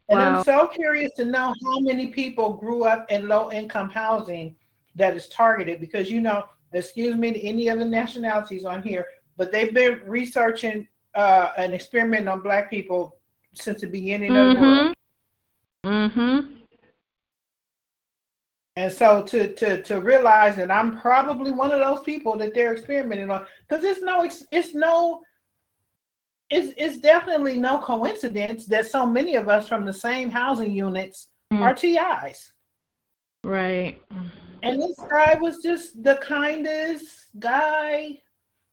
And Wow. I'm so curious to know how many people grew up in low income housing that is targeted because you know, excuse me to any other nationalities on here, but they've been researching uh, an experiment on black people since the beginning of the world. Mm-hmm. Mm-hmm. And so to to to realize that I'm probably one of those people that they're experimenting on, because it's no it's, it's no it's it's definitely no coincidence that so many of us from the same housing units Mm. are TIs. Right. And this guy was just the kindest guy.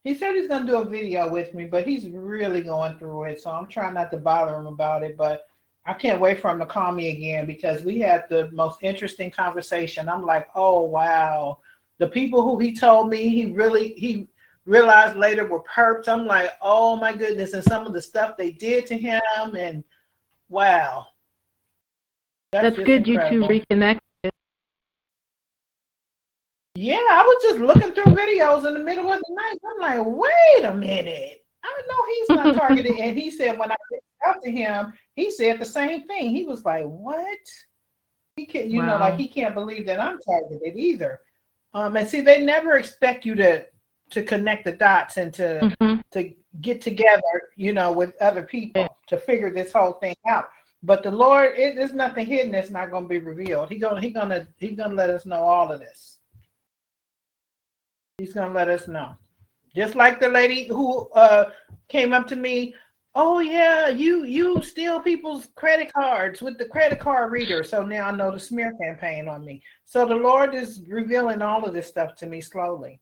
He said he's gonna do a video with me, but he's really going through it. So I'm trying not to bother him about it. But I can't wait for him to call me again because we had the most interesting conversation. I'm like, oh wow. The people who he told me he really he realized later were perps. I'm like, oh my goodness, and some of the stuff they did to him, and wow. That's just good you two incredible. reconnected. Yeah, I was just looking through videos in the middle of the night. I'm like, wait a minute. I know he's not targeted. and he said when I reached out to him, he said the same thing. He was like, What? He can't, you know, like he can't believe that I'm targeted either. Um, and see, they never expect you to to connect the dots and to hmm to get together, you know, with other people to figure this whole thing out. But the Lord, it, there's nothing hidden that's not going to be revealed. He gonna he gonna he's gonna let us know all of this. He's gonna let us know. Just like the lady who uh came up to me, oh yeah, you you steal people's credit cards with the credit card reader. So now I know the smear campaign on me. So the Lord is revealing all of this stuff to me slowly.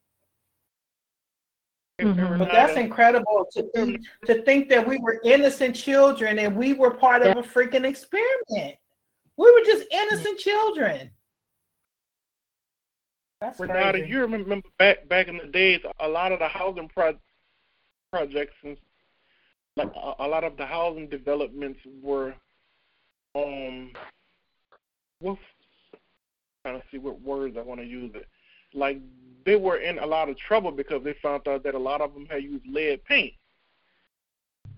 Mhm. But that's incredible to think, to think that we were innocent children and we were part of a freaking experiment. We were just innocent children. That's Renata, crazy. you remember back back in the days, a lot of the housing pro- projects and like a, a lot of the housing developments were um what trying to see what words I want to use it. Like they were in a lot of trouble because they found out that a lot of them had used lead paint.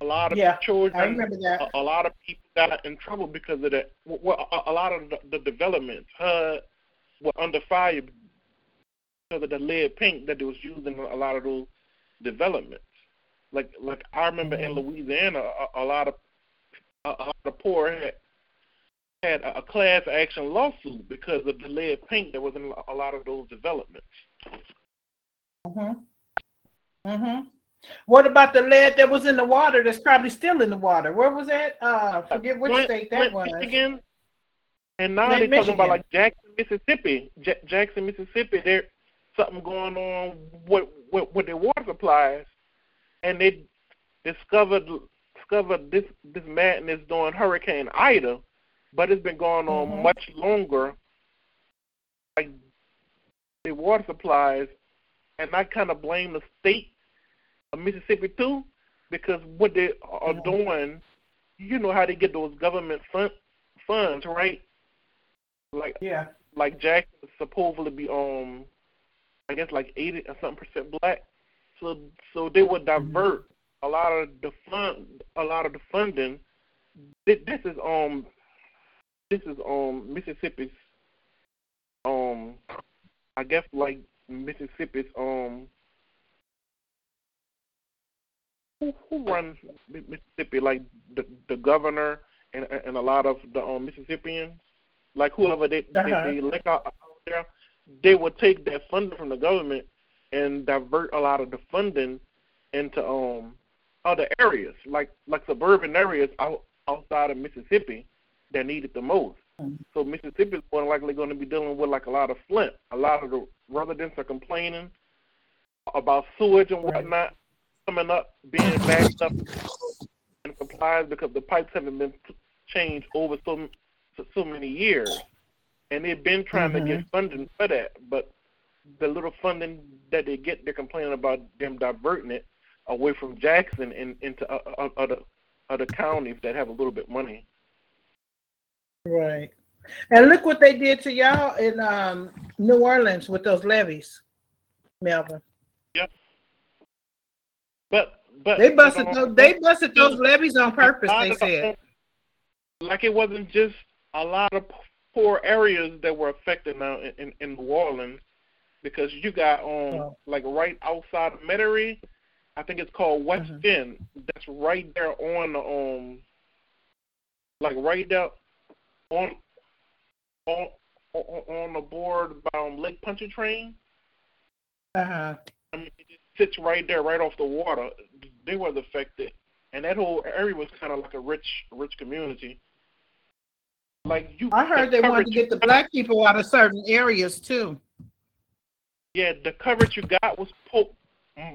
A lot of Yeah, children, I remember that. a, a lot of people got in trouble because of that. Well, a, a lot of the, the developments HUD were under fire because of the lead paint that was used in a lot of those developments. Like like I remember in Louisiana, a, a lot of a, a lot of poor had had a, a class action lawsuit because of the lead paint that was in a lot of those developments. Mhm. Mhm. What about the lead that was in the water? That's probably still in the water. Where was that? Uh, forget which Flint- state that Flint, was. Michigan. And now Flint, they're talking about like Jackson, Mississippi. J- Jackson, Mississippi. There's something going on with, with with their water supplies, and they discovered discovered this this madness during Hurricane Ida, but it's been going on Mhm. much longer. Like the water supplies, and I kind of blame the state of Mississippi too, because what they are Mhm. doing, you know how they get those government fund, funds, right? Like Yeah. like Jackson supposedly be um, I guess like eighty or something percent black, so so they would divert a lot of the fund, a lot of the funding. This, this is um, this is um Mississippi's um I guess like Mississippi's um who who runs Mississippi? Like the the governor and and a lot of the um, Mississippians? Like whoever they uh-huh. they, they elect out there they would take that funding from the government and divert a lot of the funding into um other areas like like suburban areas out, outside of Mississippi that need it the most. Mm-hmm. So Mississippi is more likely going to be dealing with like a lot of Flint. A lot of the residents are complaining about sewage and whatnot coming up, being backed up and supplies because the pipes haven't been changed over so so many years, and they've been trying mm-hmm. to get mm-hmm. funding for that, but the little funding that they get, they're complaining about them diverting it away from Jackson and into other other counties that have a little bit money. Right. And look what they did to y'all in um, New Orleans with those levees, Melvin. Yep. But but they busted those, they busted those levees on purpose. They said. Like it wasn't just a lot of poor areas that were affected now in, in, in New Orleans because you got on um, like right outside of Metairie, I think it's called West mm-hmm. End. That's right there on the um like right there on on on the board by um, Lake Pontchartrain. Uh huh. I mean, it sits right there, right off the water. They was affected, and that whole area was kind of like a rich, rich community. Like you, I heard the they wanted to get the black people out of certain areas too. Yeah, the coverage you got was po-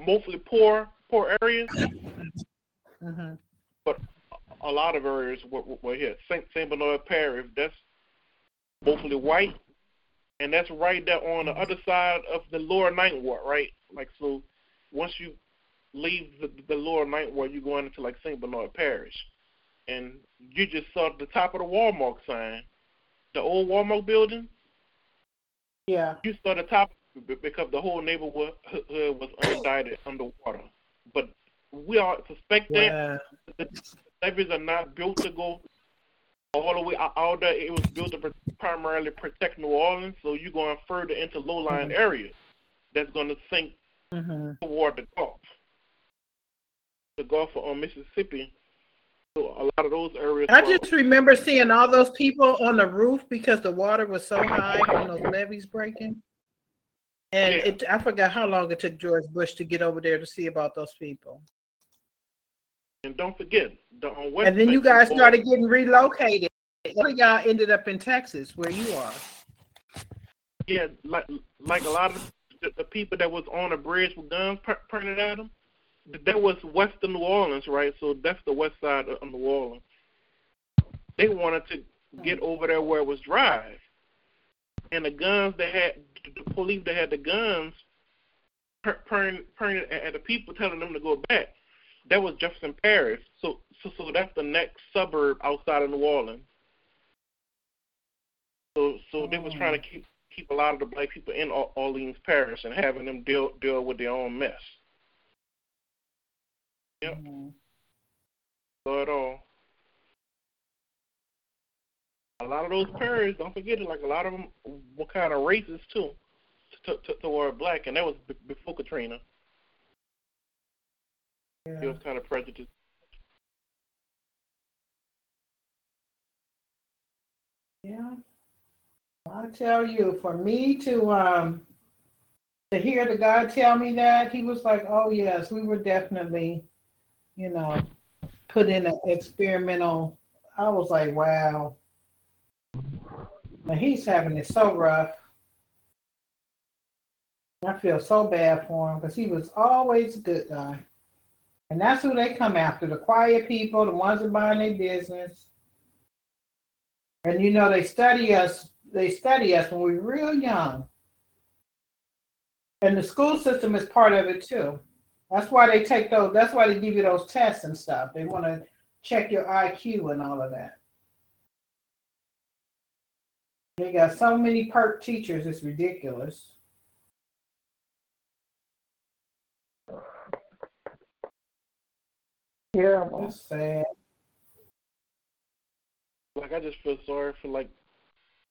mostly poor, poor areas. Mm-hmm. But a lot of areas were, were hit. Saint Saint Bernard Parish, that's mostly white, and that's right there on the other side of the Lower Ninth Ward, right? Like so, once you leave the, the Lower Ninth ward, you're going into like Saint Bernard Parish, and you just saw the top of the Walmart sign, the old Walmart building. Yeah. You saw the top because the whole neighborhood was indicted underwater. But we are suspect that the levees are not built to go all the way out there. It was built to primarily protect New Orleans, so you're going further into low-lying mm-hmm. areas that's going to sink mm-hmm. toward the Gulf. The Gulf of Mississippi so a lot of those areas. I just remember seeing all those people on the roof because the water was so high from those levees breaking. And yeah. it, I forgot how long it took George Bush to get over there to see about those people. And don't forget, the and then you guys started getting relocated. Y'all ended up in Texas, where you are. Yeah, like like a lot of the, the people that was on the bridge with guns pointed at them that was western New Orleans, right? So that's the west side of New Orleans. They wanted to get over there where it was dry, and the guns they had, the police that had the guns, pointing at the people, telling them to go back. That was Jefferson Parish. So, so, so that's the next suburb outside of New Orleans. So, so they was trying to mm. keep keep a lot of the black people in Orleans Parish and having them deal deal with their own mess. Yep. Mm-hmm. So at all. A lot of those parents, don't forget it, like a lot of them were kind of racist too, to, to, toward black, and that was b- before Katrina. Yeah. It was kind of prejudiced. Yeah. I tell you, for me to um to hear the guy tell me that, he was like, "Oh yes, we were definitely you know, put in an experimental. I was like, wow. And he's having it so rough. I feel so bad for him because he was always a good guy. And that's who they come after the quiet people, the ones that mind their business. And you know, they study us, they study us when we're real young. And the school system is part of it too. That's why they take those. That's why they give you those tests and stuff. They want to check your IQ and all of that. They got so many perp teachers. It's ridiculous. Terrible. That's sad. Like I just feel sorry for like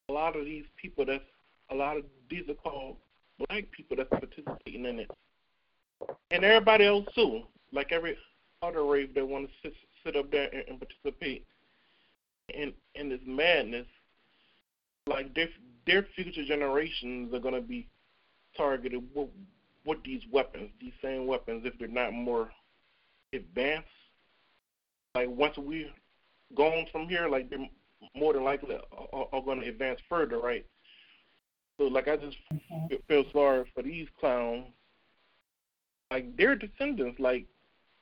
a lot of these people. That's a lot of these are called black people that's participating in it, and everybody else too. Like every other rave that want to sit sit up there and, and participate in in this madness. Like their their future generations are gonna be targeted with, with these weapons, these same weapons, if they're not more advanced. Like once we gone from here, like they're more than likely are, are going to advance further, right? So like I just mm-hmm. feel sorry for these clowns. Like their descendants, like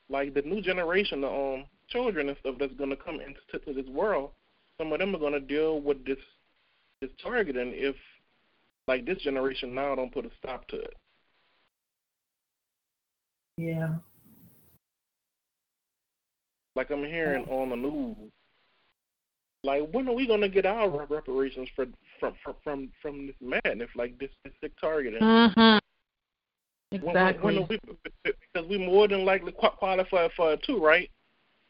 like the new generation of um children and stuff that's going to come into to this world. Some of them are going to deal with this this targeting if like this generation now don't put a stop to it. Yeah. Like I'm hearing on the news like, when are we gonna get our reparations for from from from, from this madness, like this, this sick targeting? Mm-hmm. Exactly. When, when, when we, because we more than likely qualify for it too, right?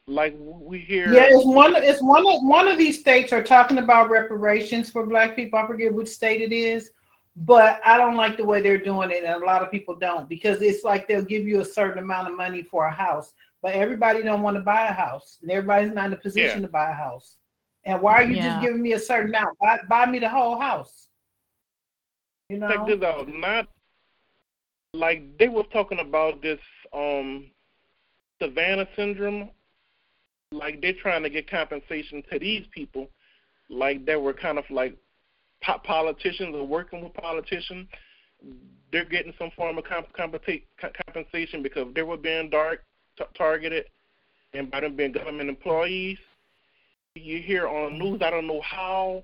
Like we hear. Yeah, it's one. It's one of one of these states are talking about reparations for Black people. I forget which state it is, but I don't like the way they're doing it, and a lot of people don't because it's like they'll give you a certain amount of money for a house, but everybody don't want to buy a house, and everybody's not in a position yeah. to buy a house. And why are you yeah. just giving me a certain amount? Buy, buy me the whole house. You know? Check this out. Not like they were talking about this um Havana syndrome. Like they're trying to get compensation to these people, like they were kind of like pop politicians or working with politicians. They're getting some form of comp- compensation because they were being dark t- targeted, and by them being government employees, you hear on news. I don't know how.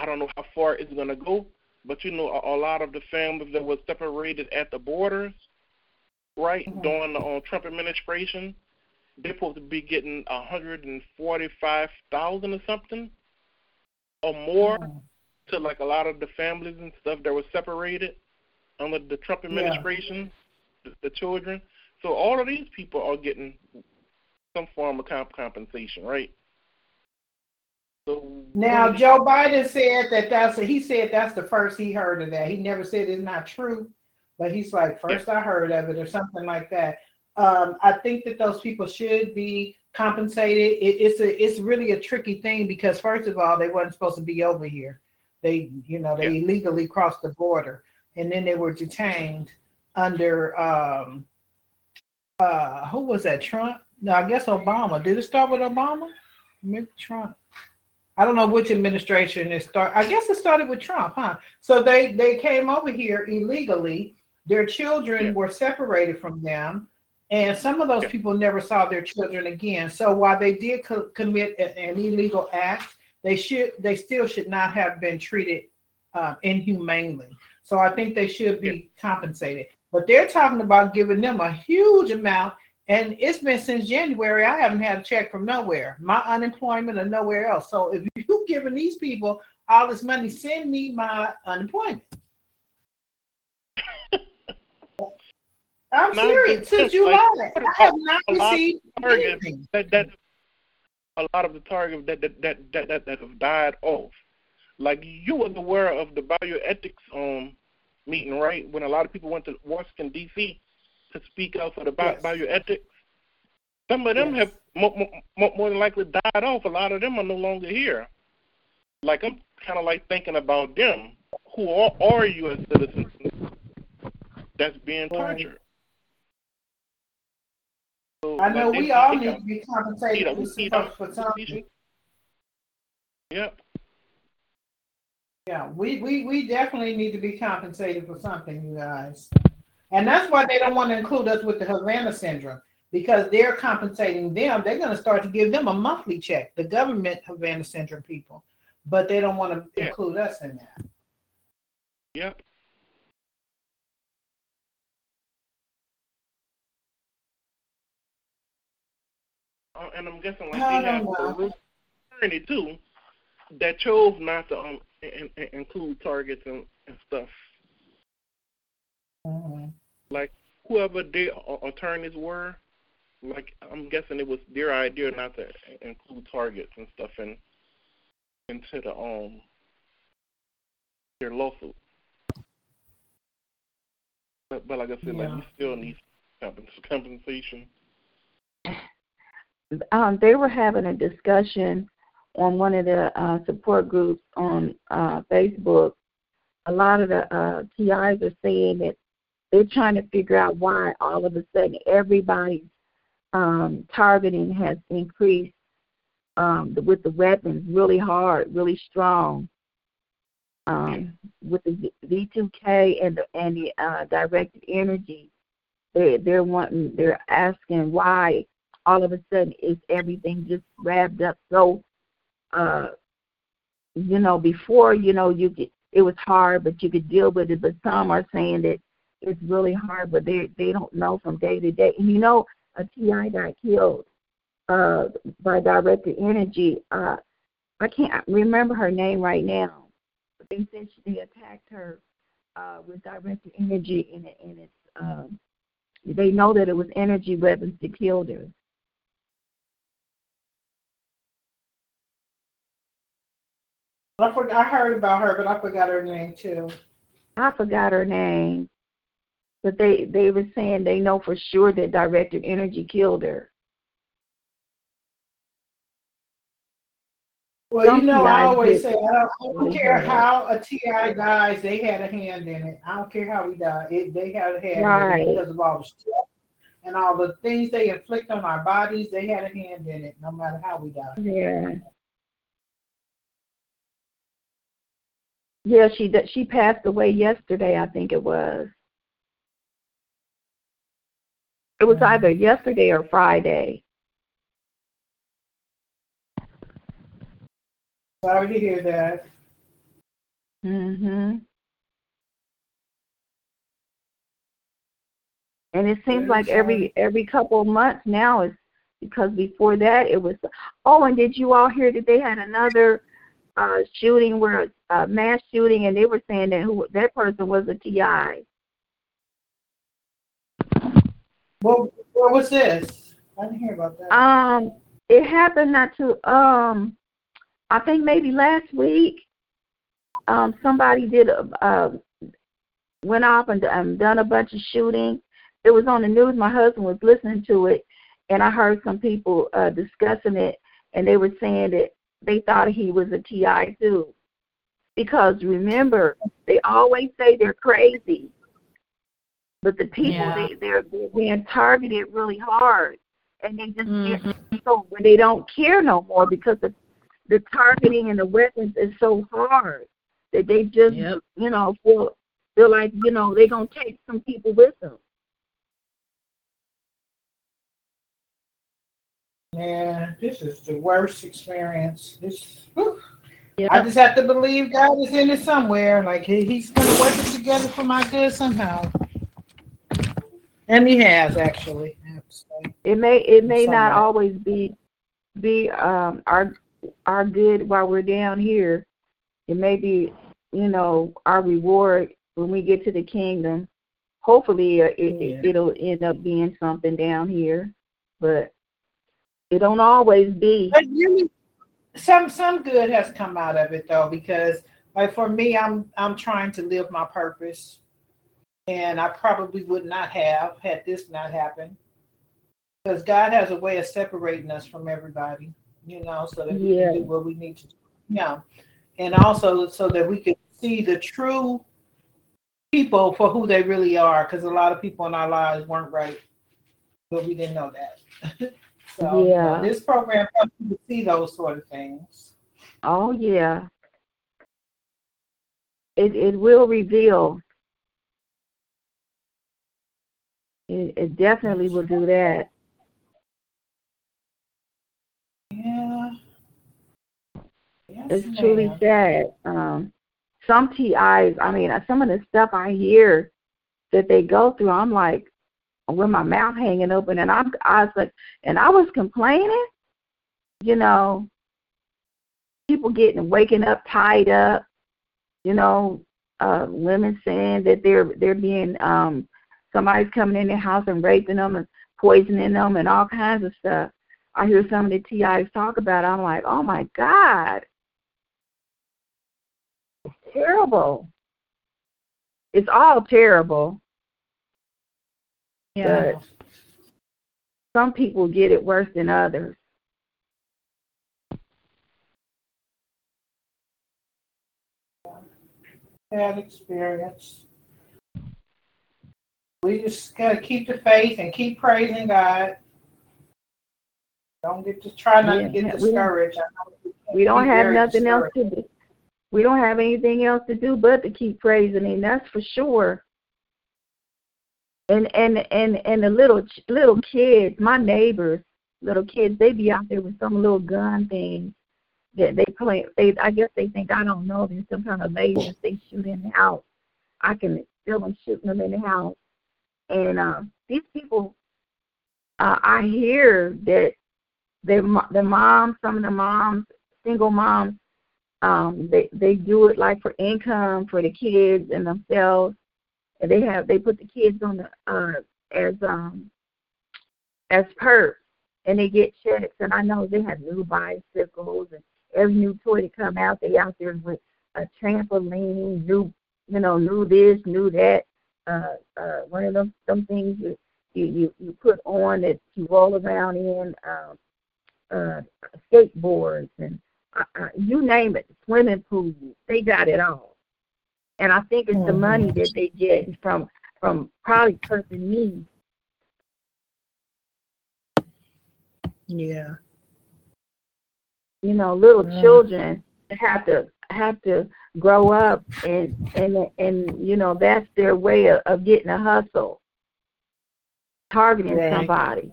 I don't know how far it's gonna go, but you know, a, a lot of the families that were separated at the borders, right, mm-hmm. during the uh, Trump administration, they're supposed to be getting a hundred and forty-five thousand or something, or more, mm-hmm. to like a lot of the families and stuff that were separated under the Trump administration, yeah. the, the children. So all of these people are getting some form of comp- compensation, right? Now Joe Biden said that that's a, he said that's the first he heard of that. He never said it's not true, but he's like first I heard of it or something like that. Um, I think that those people should be compensated. It, it's a it's really a tricky thing because first of all they wasn't supposed to be over here. They you know they yeah. illegally crossed the border and then they were detained under um, uh, who was that Trump? No, I guess Obama. Did it start with Obama? Maybe Trump. I don't know which administration it started. I guess it started with Trump, huh? So they they came over here illegally. Their children yeah. were separated from them, and some of those yeah. people never saw their children again. So while they did co- commit a, an illegal act, they should they still should not have been treated uh, inhumanely. So I think they should be yeah. compensated. But they're talking about giving them a huge amount and it's been since January. I haven't had a check from nowhere. My unemployment or nowhere else. So if you're giving these people all this money, send me my unemployment. I'm serious. Since July, I have not received anything. That, that, a lot of the targets that that, that that that that have died off. Like you was aware of the bioethics um meeting, right? When a lot of people went to Washington D.C to speak out for the yes. bioethics. Some of them yes. have more, more, more than likely died off. A lot of them are no longer here. Like I'm kind of like thinking about them. Who are, are U.S. citizens that's being tortured? So, I know we all need to be compensated for something. Yep. Yeah, we, we, we definitely need to be compensated for something, you guys. And that's why they don't want to include us with the Havana syndrome because they're compensating them. They're going to start to give them a monthly check, the government Havana syndrome people, but they don't want to yeah. include us in that. Yep. Uh, and I'm guessing like they have a attorney too that chose not to um, in, in, include targets and, and stuff. Mm-hmm. Like whoever their attorneys were, like I'm guessing it was their idea not to include targets and stuff in into the um their lawsuit. But, but like I said, Yeah. like you still need compensation. um, they were having a discussion on one of the uh, support groups on uh, Facebook. A lot of the uh, TIs are saying that they're trying to figure out why all of a sudden everybody's um, targeting has increased um, with the weapons really hard, really strong. Um, with the V2K and the, and the uh, directed energy, they they're wanting they're asking why all of a sudden is everything just wrapped up so uh you know before you know you could it was hard but you could deal with it but some are saying that it's really hard but they they don't know from day to day. And you know a ti got killed uh by directed energy. Uh i can't remember her name right now. But they said she, they attacked her uh with directed energy and it and it's um they know that it was energy weapons that killed her. I forgot, I heard about her, but I forgot her name too. I forgot her name, but they they were saying they know for sure that directed energy killed her. Well, Some you know, I always say, I don't, I don't care how a TI dies, they had a hand in it. I don't care how he died, it, they had a hand Right. in it because of all the stress and all the things they inflict on our bodies. They had a hand in it, no matter how we die. Yeah. Yeah, she she passed away yesterday. I think it was. It was Mhm. either yesterday or Friday. Sorry to hear that. Mhm. And it seems like every every couple of months now is because before that it was. Oh, and did you all hear that they had another uh shooting where a uh, mass shooting, and they were saying that who that person was a TI. What, what was this? I didn't hear about that. Um, it happened not too. Um, I think maybe last week. Um, somebody did a uh, went off and um, done a bunch of shooting. It was on the news. My husband was listening to it, and I heard some people uh, discussing it, and they were saying that they thought he was a TI too. Because remember, they always say they're crazy, but the people Yeah. they they're, they're being targeted really hard, and they just get Mhm. so when they don't care no more because the the targeting and the weapons is so hard that they just Yep. you know feel feel like you know they're gonna take some people with them. Yeah, this is the worst experience. This, whew. Yeah. I just have to believe God is in it somewhere. Like he, He's going to work it together for my good somehow. And He has actually. I have to say. It may it may not always be be um our our good while we're down here. It may be you know our reward when we get to the kingdom. Hopefully, uh, it, Yeah. it'll end up being something down here, but it don't always be. But really, some some good has come out of it though, because like for me, I'm I'm trying to live my purpose, and I probably would not have had this not happened, because God has a way of separating us from everybody, you know, so that we Yeah. can do what we need to do, yeah, and also so that we can see the true people for who they really are, because a lot of people in our lives weren't right, but we didn't know that. So Yeah. this program helps you to see those sort of things. Oh yeah. It it will reveal. It, it definitely will do that. Yeah. Yes, It's truly sad. Um, some TIs, I mean, some of the stuff I hear that they go through, I'm like, with my mouth hanging open, and I'm, I was like, and I was complaining, you know, people getting waking up tied up, you know, uh, women saying that they're they're being um, somebody's coming in their house and raping them and poisoning them and all kinds of stuff. I hear some of the TIs talk about it. I'm like, oh my God. It's terrible. It's all terrible. Yeah. But some people get it worse than others. Bad experience. We just gotta keep the faith and keep praising God. Don't get to try not to Yeah, get we- discouraged. I know we We don't have nothing else to do. We don't have anything else to do but to keep praising him. That's for sure. And and and and the little ch- little kids, my neighbors, little kids, they be out there with some little gun thing that they play. They I guess they think I don't know. There's some kind of lasers they shoot in the house. I can feel them shooting them in the house. And uh, these people, uh, I hear that their the moms, some of the moms, single moms, um, they they do it like for income for the kids and themselves, and they have they put the kids on the uh as um as perks, and they get checks. And I know they have new bicycles and every new toy that come out, they out there with a trampoline, new you know, new this, new that. Uh, uh, one of them some things you you you, you put on that you roll around in. Um, uh, skateboards and uh, uh, you name it, swimming pools. They got it all. And I think it's the money that they get from from probably cursing me. Yeah. You know, little Mm. children have to have to grow up and and and you know that's their way of, of getting a hustle, targeting Right. somebody.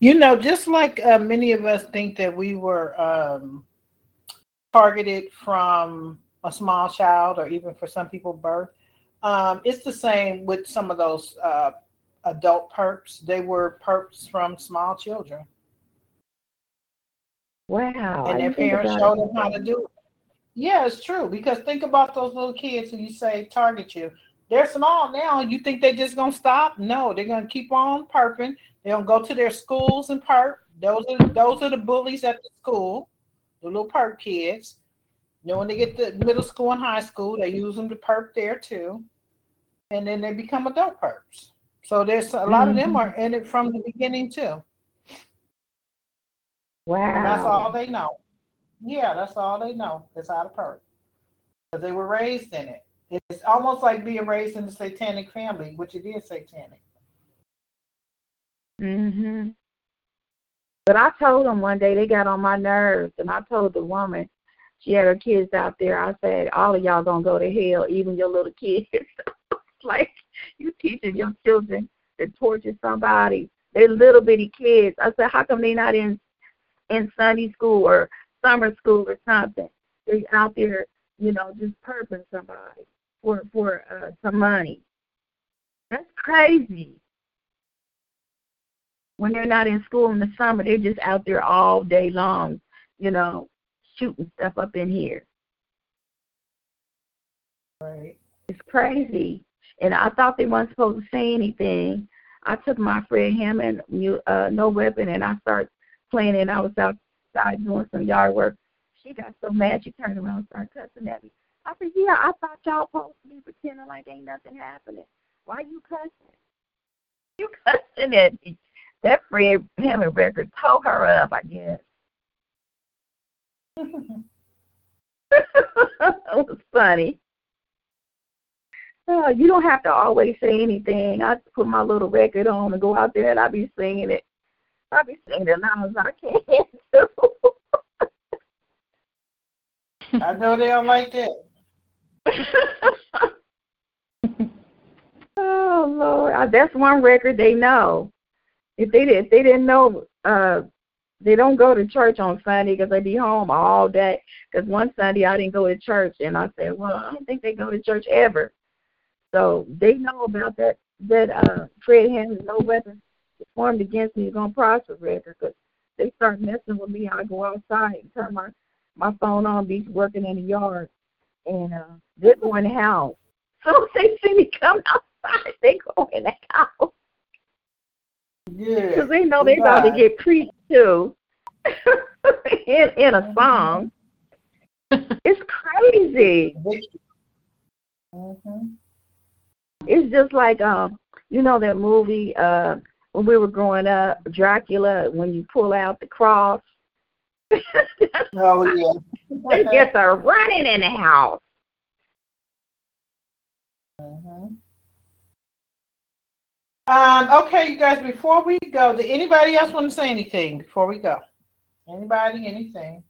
You know, just like uh, many of us think that we were um, targeted from a small child or even for some people birth, um, it's the same with some of those uh, adult perps. They were perps from small children. Wow. And their parents showed them how to do it. Yeah, it's true. Because think about those little kids who you say target you. They're small now. You think they're just gonna stop? No, they're gonna keep on perping. They're gonna go to their schools and perp. Those are those are the bullies at the school, the little perp kids. Then when they get to middle school and high school, they use them to perp there too. And then they become adult perps. So there's a lot of them Mhm. are in it from the beginning too. Wow. And that's all they know. Yeah, that's all they know is how to perp. Because they were raised in it. It's almost like being raised in the satanic family, which it is satanic. Mhm. But I told them one day they got on my nerves, and I told the woman she had her kids out there. I said, "All of y'all gonna go to hell, even your little kids." like you teaching your children to torture somebody. They're little bitty kids. I said, "How come they not in in Sunday school or summer school or something. They're out there, you know, just perping somebody for for uh, some money. That's crazy." when they're not in school in the summer, they're just out there all day long, you know, shooting stuff up in here. Right. It's crazy. And I thought they weren't supposed to say anything. I took my Fred Hammond and uh, no weapon, and I started playing. And I was outside doing some yard work. She got so mad, she turned around and started cussing at me. I said, "Yeah, I thought y'all supposed to be pretending like ain't nothing happening. Why you cussing? You cussing at me?" That Fred Hammond record tore her up, I guess. it was funny. Oh, you don't have to always say anything. I put my little record on and go out there and I be singing it. I be singing it as loud as I can. I know they don't like that. oh Lord, that's one record they know. If they did, if they didn't know, uh, they don't go to church on Sunday because they be home all day. Because one Sunday I didn't go to church, and I said, well, I don't think they go to church ever. So they know about that that uh, Fred Hammond no weapon formed against me is gonna prosper record. Because they start messing with me. I go outside and turn my my phone on, be working in the yard, and uh, they're going to house. So they see me come outside, they go in the house. Yeah. Because they know they about to get preached to in in a song. it's crazy. Mm-hmm. It's just like um you know that movie uh when we were growing up, Dracula, when you pull out the cross. oh yeah. they just are running in the house. Mm-hmm. Um, okay, you guys, before we go, did anybody else want to say anything before we go? Anybody, anything?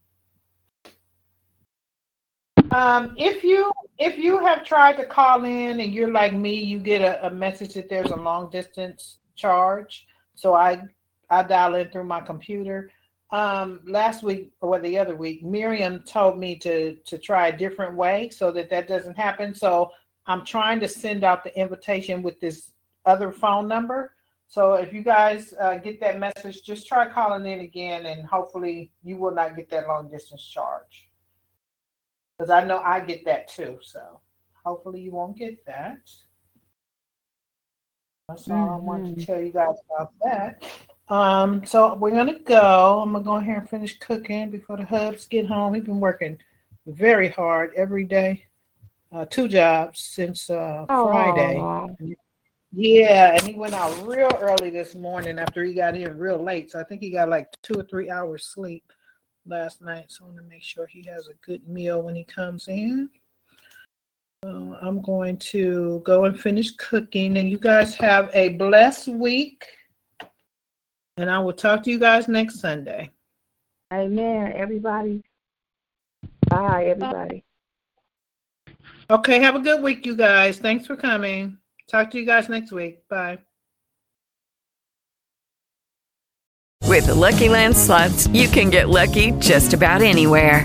Um, if you if you have tried to call in and you're like me, you get a, a message that there's a long distance charge. So I I dial in through my computer. Um, last week or the other week, Miriam told me to to try a different way so that that doesn't happen. So I'm trying to send out the invitation with this other phone number. So if you guys uh, get that message, just try calling in again, and hopefully you will not get that long distance charge. Because I know I get that too. So hopefully you won't get that. All mm-hmm. I wanted to mm-hmm. tell you guys about that. Um, so we're gonna go. I'm gonna go here and finish cooking before the hubs get home. He's been working very hard every day, uh, two jobs since uh, Friday. Yeah, and he went out real early this morning after he got in real late. So I think he got like two or three hours sleep last night. So I want to make sure he has a good meal when he comes in. So I'm going to go and finish cooking, and you guys have a blessed week. And I will talk to you guys next Sunday. Amen, everybody. Bye, everybody. Okay, have a good week, you guys. Thanks for coming. Talk to you guys next week. Bye. With the Lucky Land slots, you can get lucky just about anywhere.